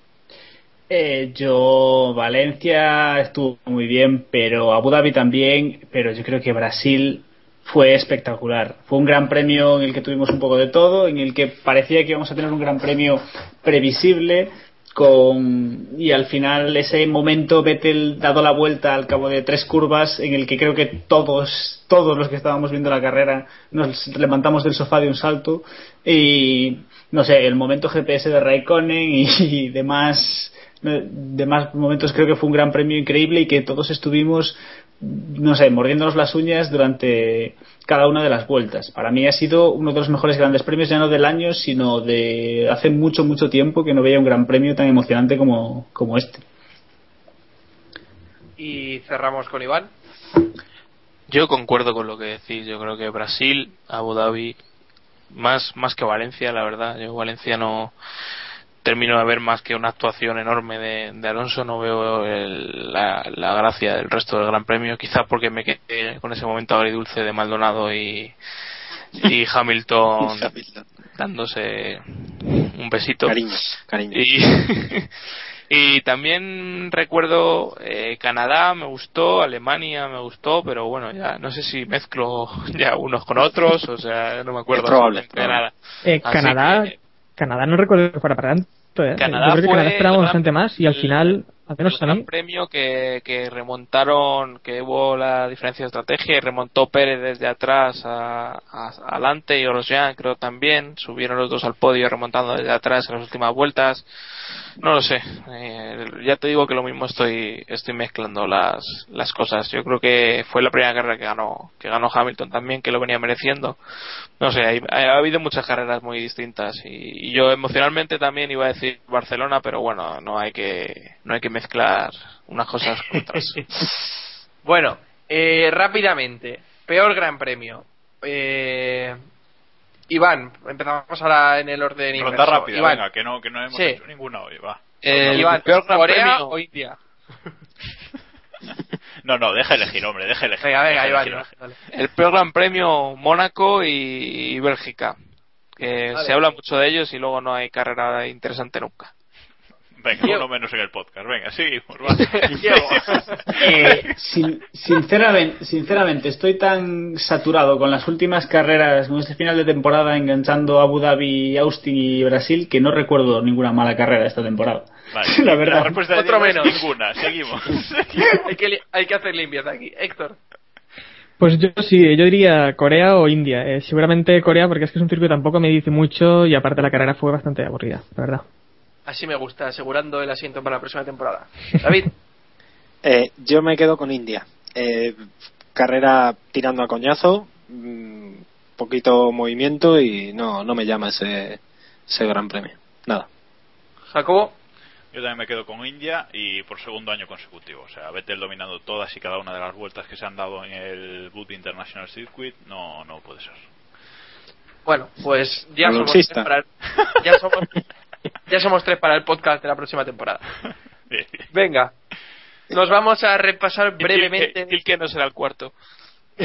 Eh, yo, Valencia estuvo muy bien, pero Abu Dhabi también, pero yo creo que Brasil fue espectacular. Fue un gran premio en el que tuvimos un poco de todo, en el que parecía que íbamos a tener un gran premio previsible, con y al final ese momento Vettel dado la vuelta al cabo de tres curvas en el que creo que todos todos los que estábamos viendo la carrera nos levantamos del sofá de un salto y no sé el momento GPS de Raikkonen y, y demás demás momentos creo que fue un gran premio increíble y que todos estuvimos no sé, mordiéndonos las uñas durante cada una de las vueltas. Para mí ha sido uno de los mejores grandes premios, ya no del año, sino de hace mucho, mucho tiempo que no veía un gran premio tan emocionante como, como este. Y cerramos con Iván. Yo concuerdo con lo que decís. Yo creo que Brasil, Abu Dhabi, más, más que Valencia, la verdad. Yo Valencia no termino de ver más que una actuación enorme de, de Alonso. No veo el- la, la gracia del resto del Gran Premio. Quizás porque me quedé con ese momento agridulce de Maldonado y, y Hamilton dándose un besito. Cariño, cariño. Y, y también recuerdo eh, Canadá me gustó, Alemania me gustó, pero bueno, ya no sé si mezclo ya unos con otros, o sea, no me acuerdo Es probable, absolutamente de nada. Eh, Canadá, que, Canadá no recuerdo que fuera para tanto. Canadá Yo creo que fue Canadá esperaba el- bastante más y al final, al menos el gran premio que, que remontaron, que hubo la diferencia de estrategia y remontó Pérez desde atrás a, a- adelante y Grosjean creo también, subieron los dos al podio remontando desde atrás en las últimas vueltas. No lo sé, eh, ya te digo que lo mismo estoy estoy mezclando las, las cosas. Yo creo que fue la primera carrera que ganó que ganó Hamilton también, que lo venía mereciendo. No sé, hay- ha, habido muchas carreras muy distintas y, y yo emocionalmente también iba a decir Barcelona, pero bueno, no hay que no hay que mezclar unas cosas con otras. Bueno, eh, rápidamente, peor gran premio. Eh, Iván, empezamos ahora en el orden Ronda rápida, Iván, venga, que no, que no hemos Sí. hecho ninguna hoy, va. El Iván, peor gran ¿Corea premio- o India? No, no, deja elegir, hombre, deja elegir. Venga, venga, Iván. elegir. El peor gran premio Mónaco y, y Bélgica. Que Vale. se habla mucho de ellos y luego no hay carrera interesante nunca. Venga, Diego. uno menos en el podcast, venga, seguimos. Eh, sin- sinceramente, sinceramente, estoy tan saturado con las últimas carreras, con este final de temporada enganchando Abu Dhabi, Austin y Brasil, que no recuerdo ninguna mala carrera esta temporada. Vale, La verdad. respuesta de Otro es menos. ninguna, seguimos. hay, que, li- hay que hacer limpieza aquí. Héctor. Pues yo sí, yo diría Corea o India. Eh, seguramente Corea porque es que es un circuito que tampoco me dice mucho y aparte la carrera fue bastante aburrida, la verdad. Así me gusta, asegurando el asiento para la próxima temporada. David. Eh, yo me quedo con India. Eh, carrera tirando a coñazo, mm, poquito movimiento y no, no me llama ese, ese gran premio. Nada. Jacobo. Yo también me quedo con India y por segundo año consecutivo. O sea, Vettel dominando todas y cada una de las vueltas que se han dado en el Boot International Circuit, no, no puede ser. Bueno, pues ya somos, ya, somos, ya somos tres para el podcast de la próxima temporada. Venga. Nos vamos a repasar brevemente. Tilke- Tilke no será el cuarto.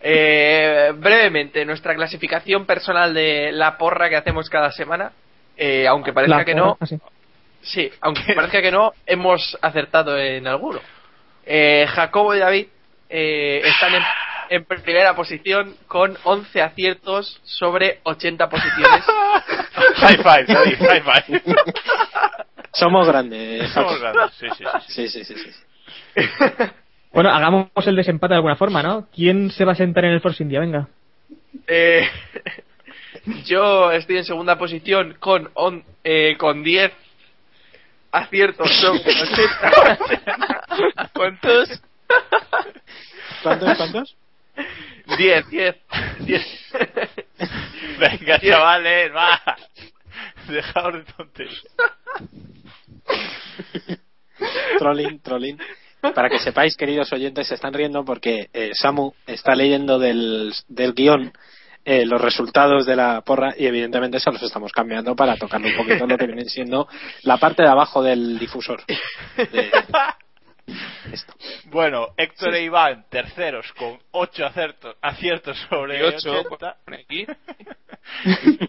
Eh, brevemente, nuestra clasificación personal de la porra que hacemos cada semana. Eh, aunque parezca La que no, sí, aunque parezca que no, hemos acertado en alguno. Eh, Jacobo y David eh, están en, en primera posición con 11 aciertos sobre 80 posiciones. High five, David, high five. Somos grandes. Somos grandes, sí, sí, sí. Sí, sí, sí, sí. Bueno, hagamos el desempate de alguna forma, ¿no? ¿Quién se va a sentar en el Force India? Venga. Eh, yo estoy en segunda posición con, on- eh, con 10 aciertos sobre 80. ¿Cuántos? ¿Cuántos? ¿Cuántos? 10, 10, 10. Venga, chavales, va. Dejaos de tonterías. trolling, trolling. Para que sepáis, queridos oyentes, se están riendo porque eh, Samu está leyendo del, del guion eh, los resultados de la porra y evidentemente se los estamos cambiando para tocarle un poquito lo que viene siendo la parte de abajo del difusor. De esto. Bueno, Héctor e Iván, terceros con 8 aciertos, aciertos sobre Y ocho, 80. pone aquí.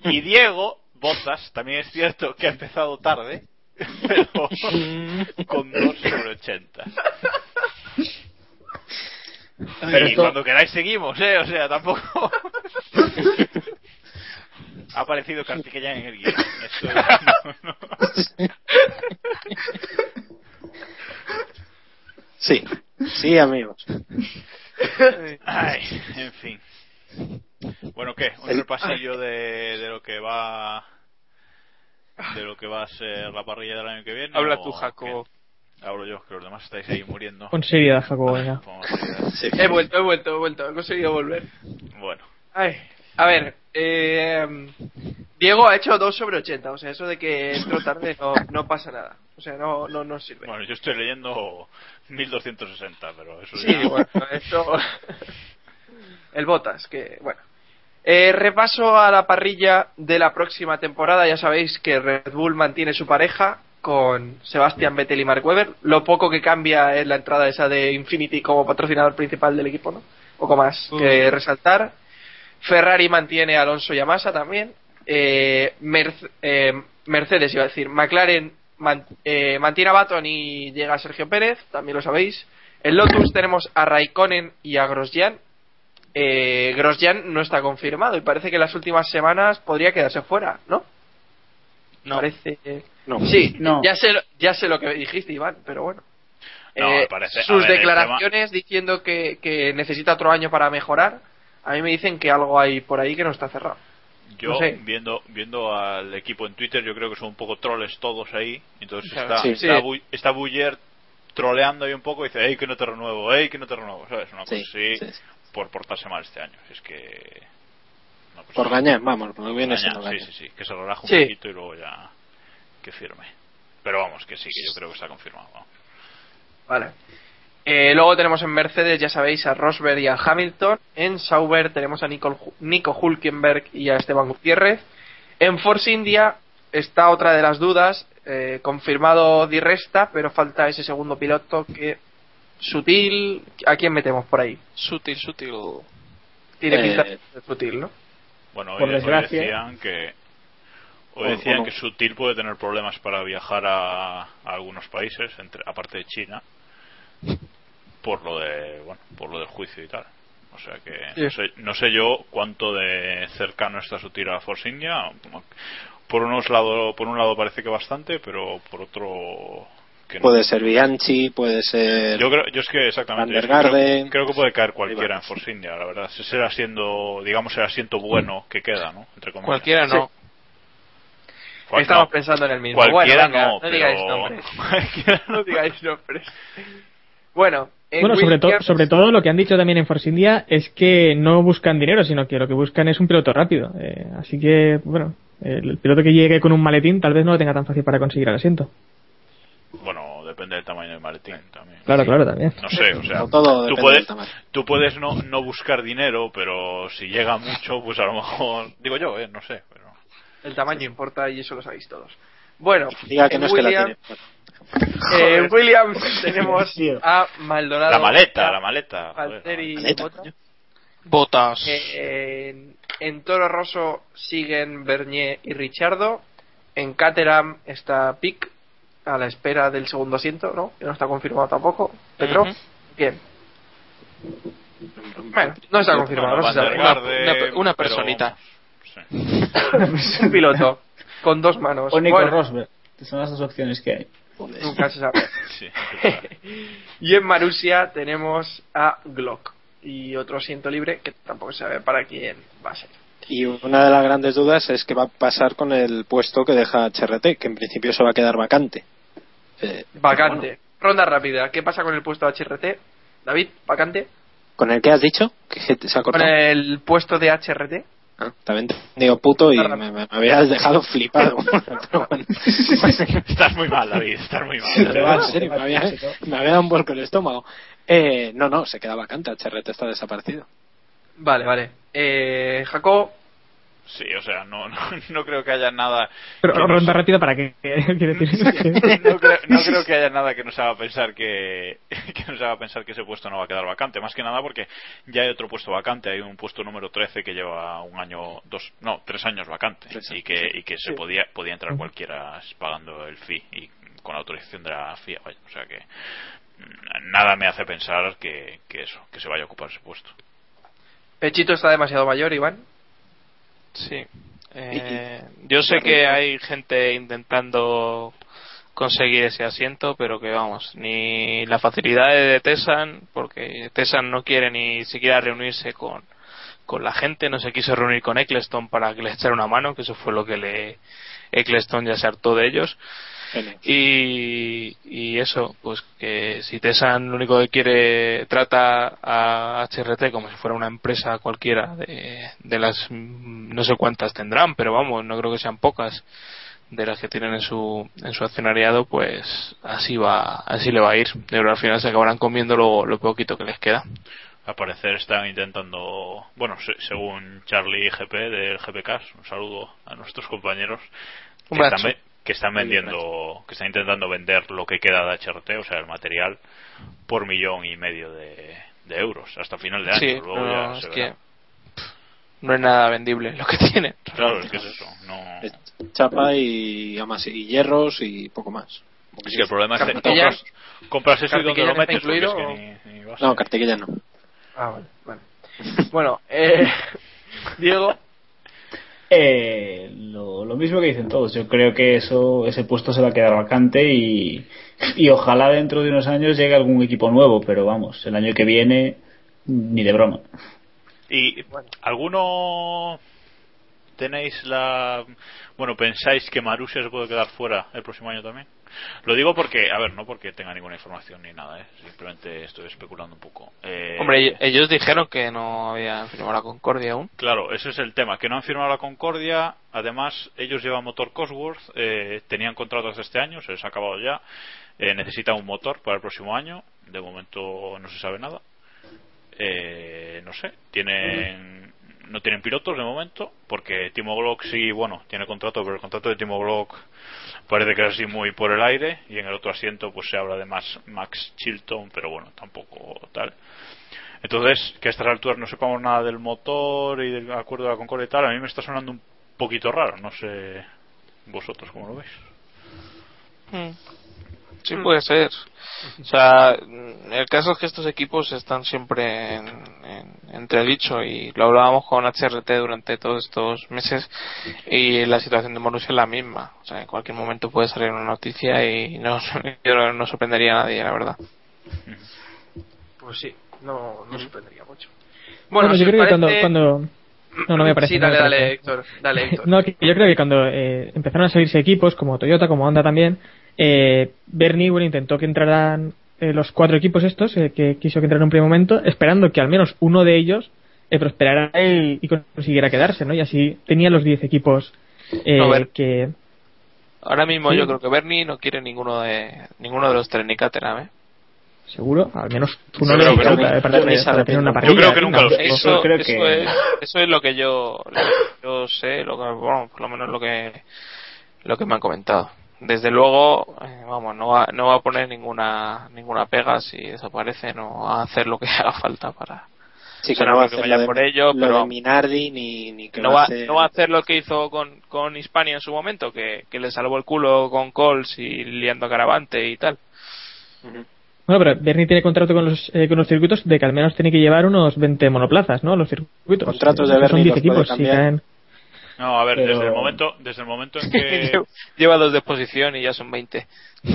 Y Diego, Botas, también es cierto que ha empezado tarde, pero con 2 sobre 80. Pero y esto- cuando queráis seguimos, ¿eh? O sea, tampoco... ha aparecido Kartikeyan en el guion. Esto es- no, no. Sí, sí, amigos. Ay, en fin. Bueno, ¿qué? Un repasillo de, de lo que va de lo que va a ser la parrilla del año que viene. Habla tú, Jacobo. qué? Hablo yo, que los demás estáis ahí muriendo. Con seriedad, Jacobo, venga. Vamos a seguir. Sí. He vuelto, he vuelto, he vuelto. He conseguido volver. Bueno, Ay, a ver, eh, Diego ha hecho 2 sobre 80, o sea, eso de que entro tarde no, no pasa nada. O sea, no, no, no sirve. bueno, yo estoy leyendo 1260, pero eso Sí, ya... bueno, esto. El Botas, que bueno. Eh, repaso a la parrilla de la próxima temporada. Ya sabéis que Red Bull mantiene su pareja con Sebastian Vettel y Mark Webber. Lo poco que cambia es la entrada esa de Infinity como patrocinador principal del equipo, ¿no? Poco más que resaltar. Ferrari mantiene a Alonso y a Massa también. Eh, Merce- eh, Mercedes, iba a decir, McLaren man- eh, mantiene a Baton y llega Sergio Pérez, también lo sabéis. En Lotus tenemos a Raikkonen y a Grosjean. eh, Grosjean no está confirmado y parece que en las últimas semanas podría quedarse fuera, ¿no? No. Parece. No. Sí, No. Ya, sé, lo- ya sé lo que dijiste, Iván, pero bueno. No, Eh, parece- sus ver, declaraciones diciendo que, que necesita otro año para mejorar, a mí me dicen que algo hay por ahí que no está cerrado. Yo, No sé. viendo viendo al equipo en Twitter, yo creo que son un poco troles todos ahí. Entonces Claro, está, sí. está, Sí. Bu- está Buller troleando ahí un poco y dice, hey, que no te renuevo, hey, que no te renuevo. ¿Sabes? Una cosa Sí, así sí, sí. por portarse mal este año. Es que. no, pues Por gañar, vamos, lo viene siendo sí, sí, sí, que se relaja un Sí. poquito y luego ya que firme. Pero vamos, que sí, que yo creo que está confirmado. vamos. Vale. Eh, luego tenemos en Mercedes, ya sabéis, a Rosberg y a Hamilton. En Sauber tenemos a Nico, Nico Hulkenberg y a Esteban Gutiérrez. En Force India está otra de las dudas, eh, confirmado Di Resta, pero falta ese segundo piloto que sutil. ¿A quién metemos por ahí? Sutil, sutil. Tiene Eh, pinta de sutil, ¿no? Bueno, Por hoy, hoy decían que hoy O- decían o no. que Sutil puede tener problemas para viajar a, a algunos países, entre, aparte de China, por lo de bueno, por lo del juicio y tal. O sea que Sí. no, sé, no sé yo cuánto de cercano está Sutil a Force India. Por unos lado, por un lado parece que bastante, pero por otro que no. Puede ser Bianchi, puede ser. Yo creo, yo es que exactamente. Es que creo, que puede caer cualquiera en Force India, la verdad. Ese será siendo, digamos, el asiento bueno que queda, ¿no? Entre comillas. Cualquiera no. Cual- Estamos no, pensando en el mismo. Cualquiera bueno, venga, no, no, pero... digáis nombres. Cualquiera no digáis nombres. Bueno, en Bueno, sobre, to- sobre todo lo que han dicho también en Force India es que no buscan dinero, sino que lo que buscan es un piloto rápido. Eh, así que, bueno, el, el piloto que llegue con un maletín tal vez no lo tenga tan fácil para conseguir el asiento. Bueno, depende del tamaño del maletín también. Claro, claro, también. No sé, o sea, todo tú depende puedes, tú puedes no, no buscar dinero, pero si llega mucho, pues a lo mejor, digo yo, eh, no sé, pero El tamaño importa y eso lo sabéis todos. Bueno, Diga que no es que la tiene. Eh, Williams tenemos a Maldonado. la maleta, la maleta. Valtteri. Botas. Eh, en, en Toro Rosso siguen Bernier y Richardo. En Caterham está Pic a la espera del segundo asiento, ¿no? Que no está confirmado tampoco. Petro, bien. Bueno, no está confirmado, no se sabe. Garde, Una- una- una pero personita. sí. Un piloto con dos manos. O Nico Bueno, Rosberg. Son las dos opciones que hay. Nunca se sabe. Sí, Y en Marusia tenemos a Glock y otro asiento libre que tampoco se sabe para quién va a ser. Y una de las grandes dudas es qué va a pasar con el puesto que deja HRT, que en principio se va a quedar vacante. Eh, Vacante. Ronda rápida. ¿Qué pasa con el puesto de HRT? David, vacante. ¿Con el que has dicho? Que se ha Con el puesto de HRT. Ah, también te digo puto y me, me- me habías dejado flipado. Pero bueno. Estás muy mal, David, estás muy mal. En serio, me había, me había dado un vuelco el estómago. Eh, no, no, se queda vacante. HRT está desaparecido. Vale, vale. Eh, Jacob, Sí, o sea, no, no, no creo que haya nada. Pero que nos- ronda rápida para qué, quiere decir. no, creo, no creo que haya nada que nos haga pensar que, que nos haga pensar que ese puesto no va a quedar vacante. Más que nada porque ya hay otro puesto vacante. Hay un puesto número 13 que lleva un año, dos, no, tres años vacante. Tres y que, y que se podía, podía entrar cualquiera pagando el fee y con autorización de la FIA. Vaya. O sea que mm, nada me hace pensar que, que eso, que se vaya a ocupar ese puesto. Pechito está demasiado mayor, Iván. Sí. Eh, yo sé que hay gente intentando conseguir ese asiento, pero que vamos, ni la facilidad de Tesan, porque Tesan no quiere ni siquiera reunirse con, con la gente, no se quiso reunir con Eccleston para que le echara una mano, que eso fue lo que le Eccleston ya se hartó de ellos. Y, y eso, pues que si Tesan lo único que quiere trata a HRT como si fuera una empresa cualquiera de, de las mm, no sé cuántas tendrán, pero vamos, no creo que sean pocas de las que tienen en su en su accionariado, pues así va así le va a ir. Pero al final se acabarán comiendo lo, lo poquito que les queda. Al parecer están intentando, bueno, se- según Charlie GP del GPK, un saludo a nuestros compañeros Un que brazo. Que están vendiendo, que están intentando vender lo que queda de HRT, o sea, el material, por millón y medio de, de euros hasta final de año. Sí, Luego no, ya es se que verá. pff, no es nada vendible lo que tienen. Claro, es que es eso. No... Es chapa y, además, y hierros y poco más. Es que el problema es que compras, compras eso y donde ¿Cartilla lo metes es incluido que ni- ni vas. No, cartilla no. Ah, vale, vale. Bueno, eh, Diego. Eh, lo, lo mismo que dicen todos. Yo creo que eso ese puesto se va a quedar vacante y, y ojalá dentro de unos años llegue algún equipo nuevo, pero vamos, el año que viene ni de broma. ¿Y alguno tenéis la. Bueno, pensáis que Marusia se puede quedar fuera el próximo año también? Lo digo porque, a ver, no porque tenga ninguna información ni nada, ¿eh? simplemente estoy especulando un poco. Eh, Hombre, ellos dijeron que no habían firmado la Concordia aún. Claro, ese es el tema, que no han firmado la Concordia. Además, ellos llevan motor Cosworth, eh, tenían contratos este año, se les ha acabado ya. Eh, necesitan un motor para el próximo año. De momento no se sabe nada. Eh, no sé, tienen no tienen pilotos de momento porque Timo Glock sí, bueno, tiene contrato, pero el contrato de Timo Glock parece que es así muy por el aire y en el otro asiento pues se habla de más Max Chilton, pero bueno, tampoco tal. Entonces, que a estas alturas no sepamos nada del motor y del acuerdo de la Concordia y tal, a mí me está sonando un poquito raro, no sé vosotros cómo lo veis. Mm. Sí, puede ser. O sea, el caso es que estos equipos están siempre en, en, entredicho y lo hablábamos con HRT durante todos estos meses y la situación de Borussia es la misma. O sea, en cualquier momento puede salir una noticia y no, yo no sorprendería a nadie, la verdad. Pues sí, no, no sorprendería mucho. Bueno, Bueno, si yo creo que cuando, cuando... No, no me parece. Sí, no me dale, dale. Héctor. Dale, Héctor. No, que yo creo que cuando eh, empezaron a salirse equipos, como Toyota, como Honda también, eh, Bernie bueno, intentó que entraran eh, los cuatro equipos estos, eh, que quiso que entraran en un primer momento, esperando que al menos uno de ellos eh, prosperara y, y consiguiera quedarse, ¿no? Y así tenía los 10 equipos eh, No, que... Ahora mismo Sí. yo creo que Bernie no quiere ninguno de ninguno de los tres ni Caterham, ¿eh? Seguro, al menos uno tener una parrilla. Yo creo que nunca ¿no? los quiso. Eso- creo eso que- es- Eso es lo que yo, lo que yo sé, lo que, bueno, por lo menos lo que lo que me han comentado. Desde luego, eh, vamos, no va, no va a poner ninguna ninguna pega si desaparece, no va a hacer lo que haga falta para Sí, que no va a que hacer vaya lo de, por ello, lo pero de Minardi ni, ni que no va a hacer- no va a hacer lo que hizo con, con Hispania en su momento, que, que le salvó el culo con Coles y liando a Caravante y tal. Bueno, pero Bernie tiene contrato con los, eh, con los circuitos de que al menos tiene que llevar unos 20 monoplazas, ¿no? Los circuitos. Contratos de Son Bernie 10 los puede equipos. si cambiar. caen- No, a ver, Pero- desde el momento desde el momento en que Lleva dos de exposición y ya son 20.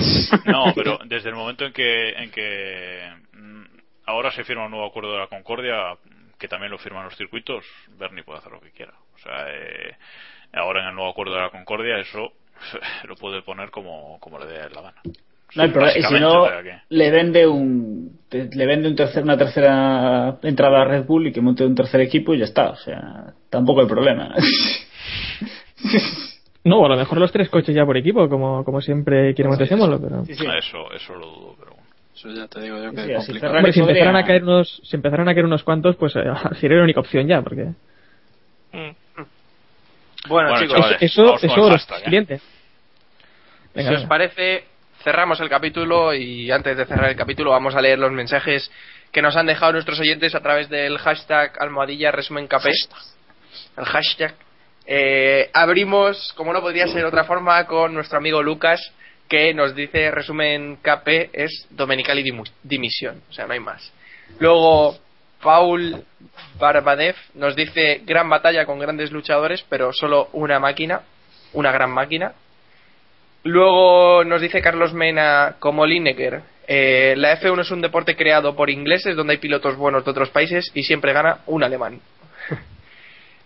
No, pero desde el momento en que, en que mm, ahora se firma un nuevo acuerdo de la Concordia, que también lo firman los circuitos, Bernie puede hacer lo que quiera. O sea, eh, ahora en el nuevo acuerdo de la Concordia eso lo puede poner como, como le dé la gana. No hay problema. Y si no, le vende un le vende un tercer, una tercera entrada a Red Bull y que monte un tercer equipo y ya está. O sea, tampoco hay problema. No, a lo mejor los tres coches ya por equipo, como, como siempre quiere Montezemolo, pero... Eso, eso lo dudo, pero bueno. Eso ya te digo yo que Sí, es complicado. Hombre, si podría- empezaran a caer unos, si empezaran a caer unos cuantos, pues eh, sería la única opción ya, porque... Bueno, Bueno, chicos, chavales, eso, eso ¿eh? clientes. Venga, si os parece, cerramos el capítulo y antes de cerrar el capítulo vamos a leer los mensajes que nos han dejado nuestros oyentes a través del hashtag almohadilla resumen KP. El hashtag. Eh, abrimos, como no podría ser de otra forma, con nuestro amigo Lucas que nos dice resumen KP es Domenical y dimisión. O sea, no hay más. Luego, Paul Barbadev nos dice gran batalla con grandes luchadores, pero solo una máquina, una gran máquina. Luego nos dice Carlos Mena como Lineker. eh, la F1 es un deporte creado por ingleses donde hay pilotos buenos de otros países y siempre gana un alemán.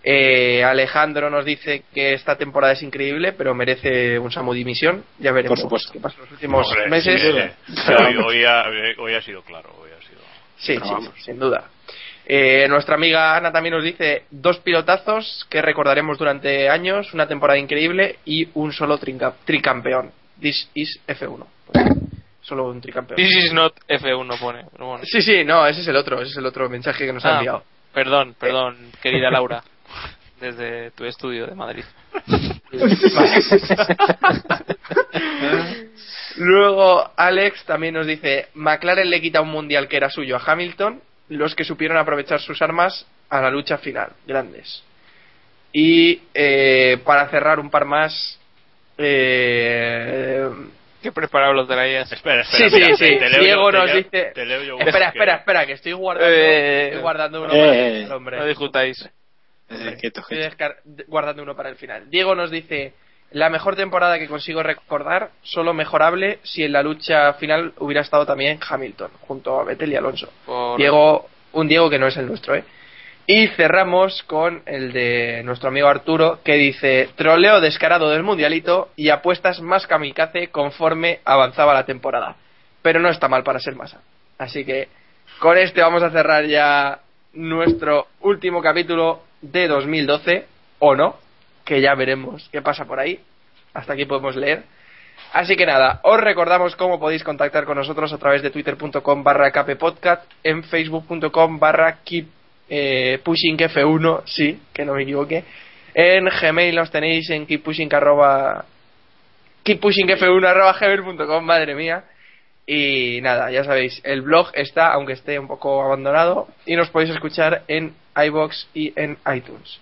Eh, Alejandro nos dice que esta temporada es increíble, pero merece un Samu dimisión. Ya veremos Por supuesto. qué pasa en los últimos Hombre, meses. sí, sí, sí. Hoy, hoy ha, hoy ha sido claro. Hoy ha sido... Sí, Pero sí, vamos. sin duda. Eh, nuestra amiga Ana también nos dice dos pilotazos que recordaremos durante años, una temporada increíble y un solo tricampeón. This is F1. Pues, solo un tricampeón. This is not F1 pone. Bueno. Sí, sí, no, ese es el otro, ese es el otro mensaje que nos ha Ah, enviado. Perdón, perdón, querida Laura. Desde tu estudio de Madrid. Luego Alex también nos dice, McLaren le quita un mundial que era suyo a Hamilton, los que supieron aprovechar sus armas a la lucha final, grandes. Y eh, para cerrar un par más, eh, Qué preparado los traías. Espera, Sí, espera. sí, espera, sí. te leo Diego yo- nos dice. te leo yo uno espera, que- espera, espera, que estoy guardando, Eh, estoy guardando uno eh, para el eh, final, hombre. No discutáis. Eh, quieto, Estoy quieto. guardando uno para el final. Diego nos dice. La mejor temporada que consigo recordar, solo mejorable si en la lucha final hubiera estado también Hamilton, junto a Vettel y Alonso. Por- Diego, un Diego que no es el nuestro, ¿eh? Y cerramos con el de nuestro amigo Arturo, que dice: troleo descarado del mundialito y apuestas más kamikaze conforme avanzaba la temporada. Pero no está mal para ser masa. Así que con este vamos a cerrar ya nuestro último capítulo de 2012, o no, que ya veremos qué pasa por ahí. Hasta aquí podemos leer. Así que nada, os recordamos cómo podéis contactar con nosotros a través de twitter.com barra en facebook.com barra keep eh, pushingf1, sí, que no me equivoqué. En Gmail nos tenéis en keeppushing arroba keeppushingf1 arroba gmail.com, madre mía. Y nada, ya sabéis, el blog está, aunque esté un poco abandonado, y nos podéis escuchar en iBox y en iTunes.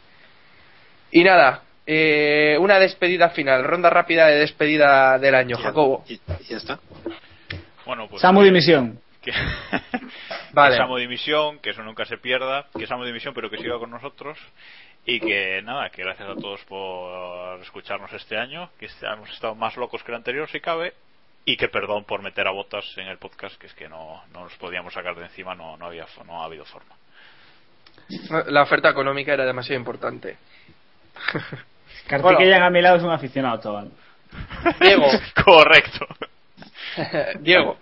Y nada, eh, una despedida final, ronda rápida de despedida del año, Jacobo. Y, ya está. Bueno, pues. Samu que- dimisión. Que, Vale. que Samu dimisión, que eso nunca se pierda, que Samu dimisión, pero que siga con nosotros. Y que nada, que gracias a todos por escucharnos este año, que hemos estado más locos que el anterior si cabe, y que perdón por meter a botas en el podcast, que es que no, no nos podíamos sacar de encima, no, no, había, no ha habido forma. La oferta económica era demasiado importante. Kartikeyan a mi lado es un aficionado, chaval. Diego, Correcto. Diego.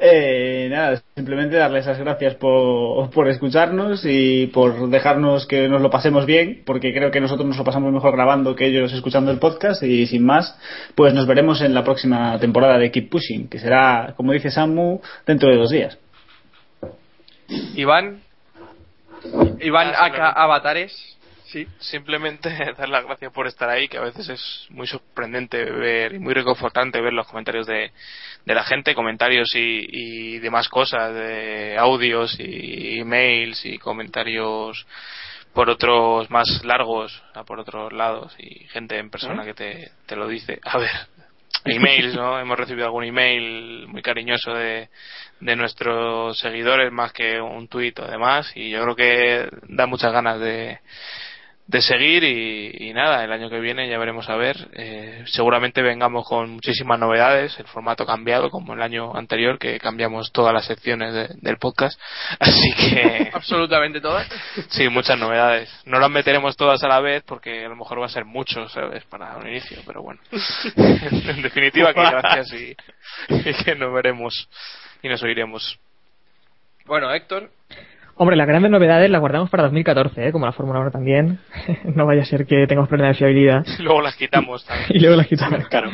Eh, nada, simplemente darles las gracias por, por escucharnos y por dejarnos que nos lo pasemos bien, porque creo que nosotros nos lo pasamos mejor grabando que ellos escuchando el podcast y sin más, pues nos veremos en la próxima temporada de Keep Pushing, que será, como dice Samu, dentro de dos días. Iván. Iván Ah, acá Avatares. Sí. Simplemente dar las gracias por estar ahí, que a veces es muy sorprendente ver y muy reconfortante ver los comentarios de, de la gente, comentarios y, y demás cosas, de audios y emails y comentarios por otros más largos, a por otros lados y gente en persona que te, te lo dice. A ver, emails, ¿no? Hemos recibido algún email muy cariñoso de, de nuestros seguidores más que un tuit o demás y yo creo que da muchas ganas de, de seguir y, y nada, el año que viene ya veremos a ver. Eh, seguramente vengamos con muchísimas novedades, el formato cambiado como el año anterior que cambiamos todas las secciones de- del podcast, así que Absolutamente todas. sí, muchas novedades. No las meteremos todas a la vez porque a lo mejor va a ser mucho, ¿sabes? Para un inicio, pero bueno. en definitiva, que gracias y, y que nos veremos y nos oiremos. Bueno, Héctor. Hombre, las grandes novedades las guardamos para 2014, ¿eh? como la Fórmula 1 también. no vaya a ser que tengamos problemas de fiabilidad Luego las quitamos también. y luego las quitamos. Claro.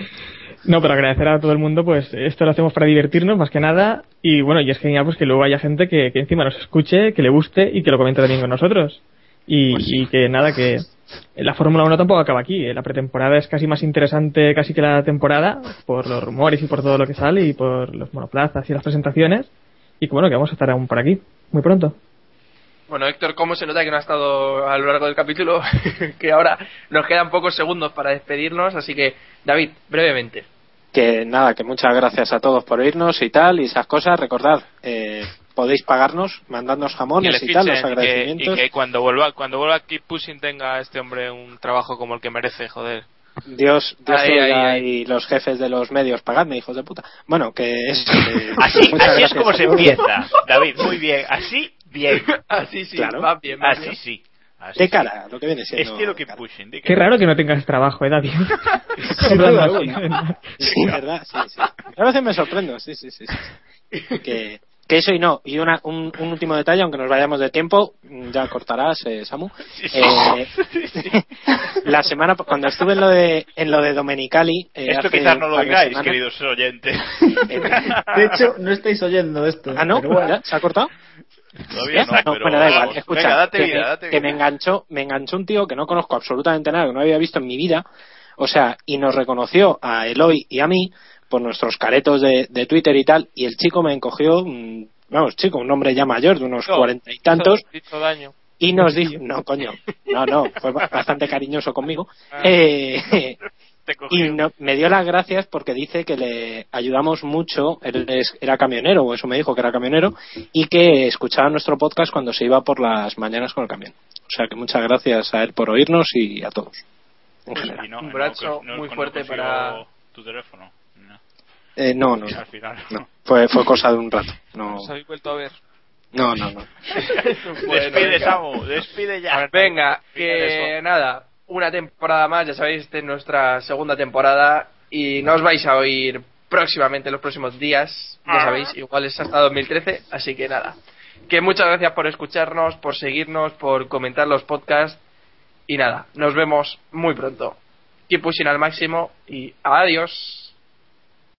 No, pero agradecer a todo el mundo, pues esto lo hacemos para divertirnos más que nada. Y bueno, y es genial pues que luego haya gente que, que encima nos escuche, que le guste y que lo comente también con nosotros. Y, y que nada, que la Fórmula 1 tampoco acaba aquí. ¿eh? La pretemporada es casi más interesante casi que la temporada por los rumores y por todo lo que sale y por los monoplazas y las presentaciones. Y que bueno, que vamos a estar aún por aquí muy pronto. Bueno, Héctor, ¿cómo se nota que no ha estado a lo largo del capítulo? que ahora nos quedan pocos segundos para despedirnos, así que, David, brevemente. Que nada, que muchas gracias a todos por oírnos y tal, y esas cosas. Recordad, eh, podéis pagarnos, le jamones y tal, los fichen y que, y agradecimientos. que cuando vuelva cuando vuelva Keep Pushing tenga este hombre un trabajo como el que merece, joder. Dios, Dios Ahí, te ahí, oiga ahí. y los jefes de los medios, pagadme, hijos de puta. Bueno, que es. que- Así, así es como se empieza, David, muy bien, así, bien. Así sí, Claro. va bien, va Así bien. sí. Así De sí. cara, a lo que viene siendo. Estilo que cara. pushing. de Qué cara. raro que no tengas trabajo, ¿eh, David? Sin duda Hablando alguna. así. Sí, verdad, sí, sí. A veces me sorprendo, sí, sí, sí. sí. Que, que eso y no. Y una, un, un último detalle, aunque nos vayamos de tiempo, ya cortarás, eh, Samu. Eh, la semana, cuando estuve en lo de, en lo de Domenicali. eh, Esto quizás no lo oigáis, semanas- queridos oyentes. eh, De hecho, no estáis oyendo esto. ah, no, pero bueno. ¿Ya? ¿se ha cortado? Todavía no, No, pero bueno, da igual, vamos. escucha, Venga, date que, vida, date que vida. me enganchó, me enganchó un tío que no conozco absolutamente nada, que no había visto en mi vida, o sea, y nos reconoció a Eloy y a mí por nuestros caretos de, de Twitter y tal, y el chico me encogió, vamos, chico, un hombre ya mayor, de unos No, cuarenta y tantos, Hizo daño. y nos dijo, no, coño, no, no, fue ba- bastante cariñoso conmigo, Ah. eh, y no- me dio las gracias porque dice que le ayudamos mucho, él es- era camionero, o eso me dijo que era camionero, y que escuchaba nuestro podcast cuando se iba por las mañanas con el camión. O sea que muchas gracias a él por oírnos y a todos. En general. Y no- Un no brazo co- no- muy fuerte para- tu teléfono. No. Eh, no, no, Al final. no. Fue, fue cosa de un rato. No, Os habéis vuelto a ver. no, no. no. Despide. Samu, despide ya. Venga, que nada, una temporada más, ya sabéis, esta es nuestra segunda temporada y no os vais a oír próximamente los próximos días, ya sabéis, igual es hasta 2013, así que nada. Que muchas gracias por escucharnos, por seguirnos, por comentar los podcasts y nada, nos vemos muy pronto. Keep pushing al máximo y adiós.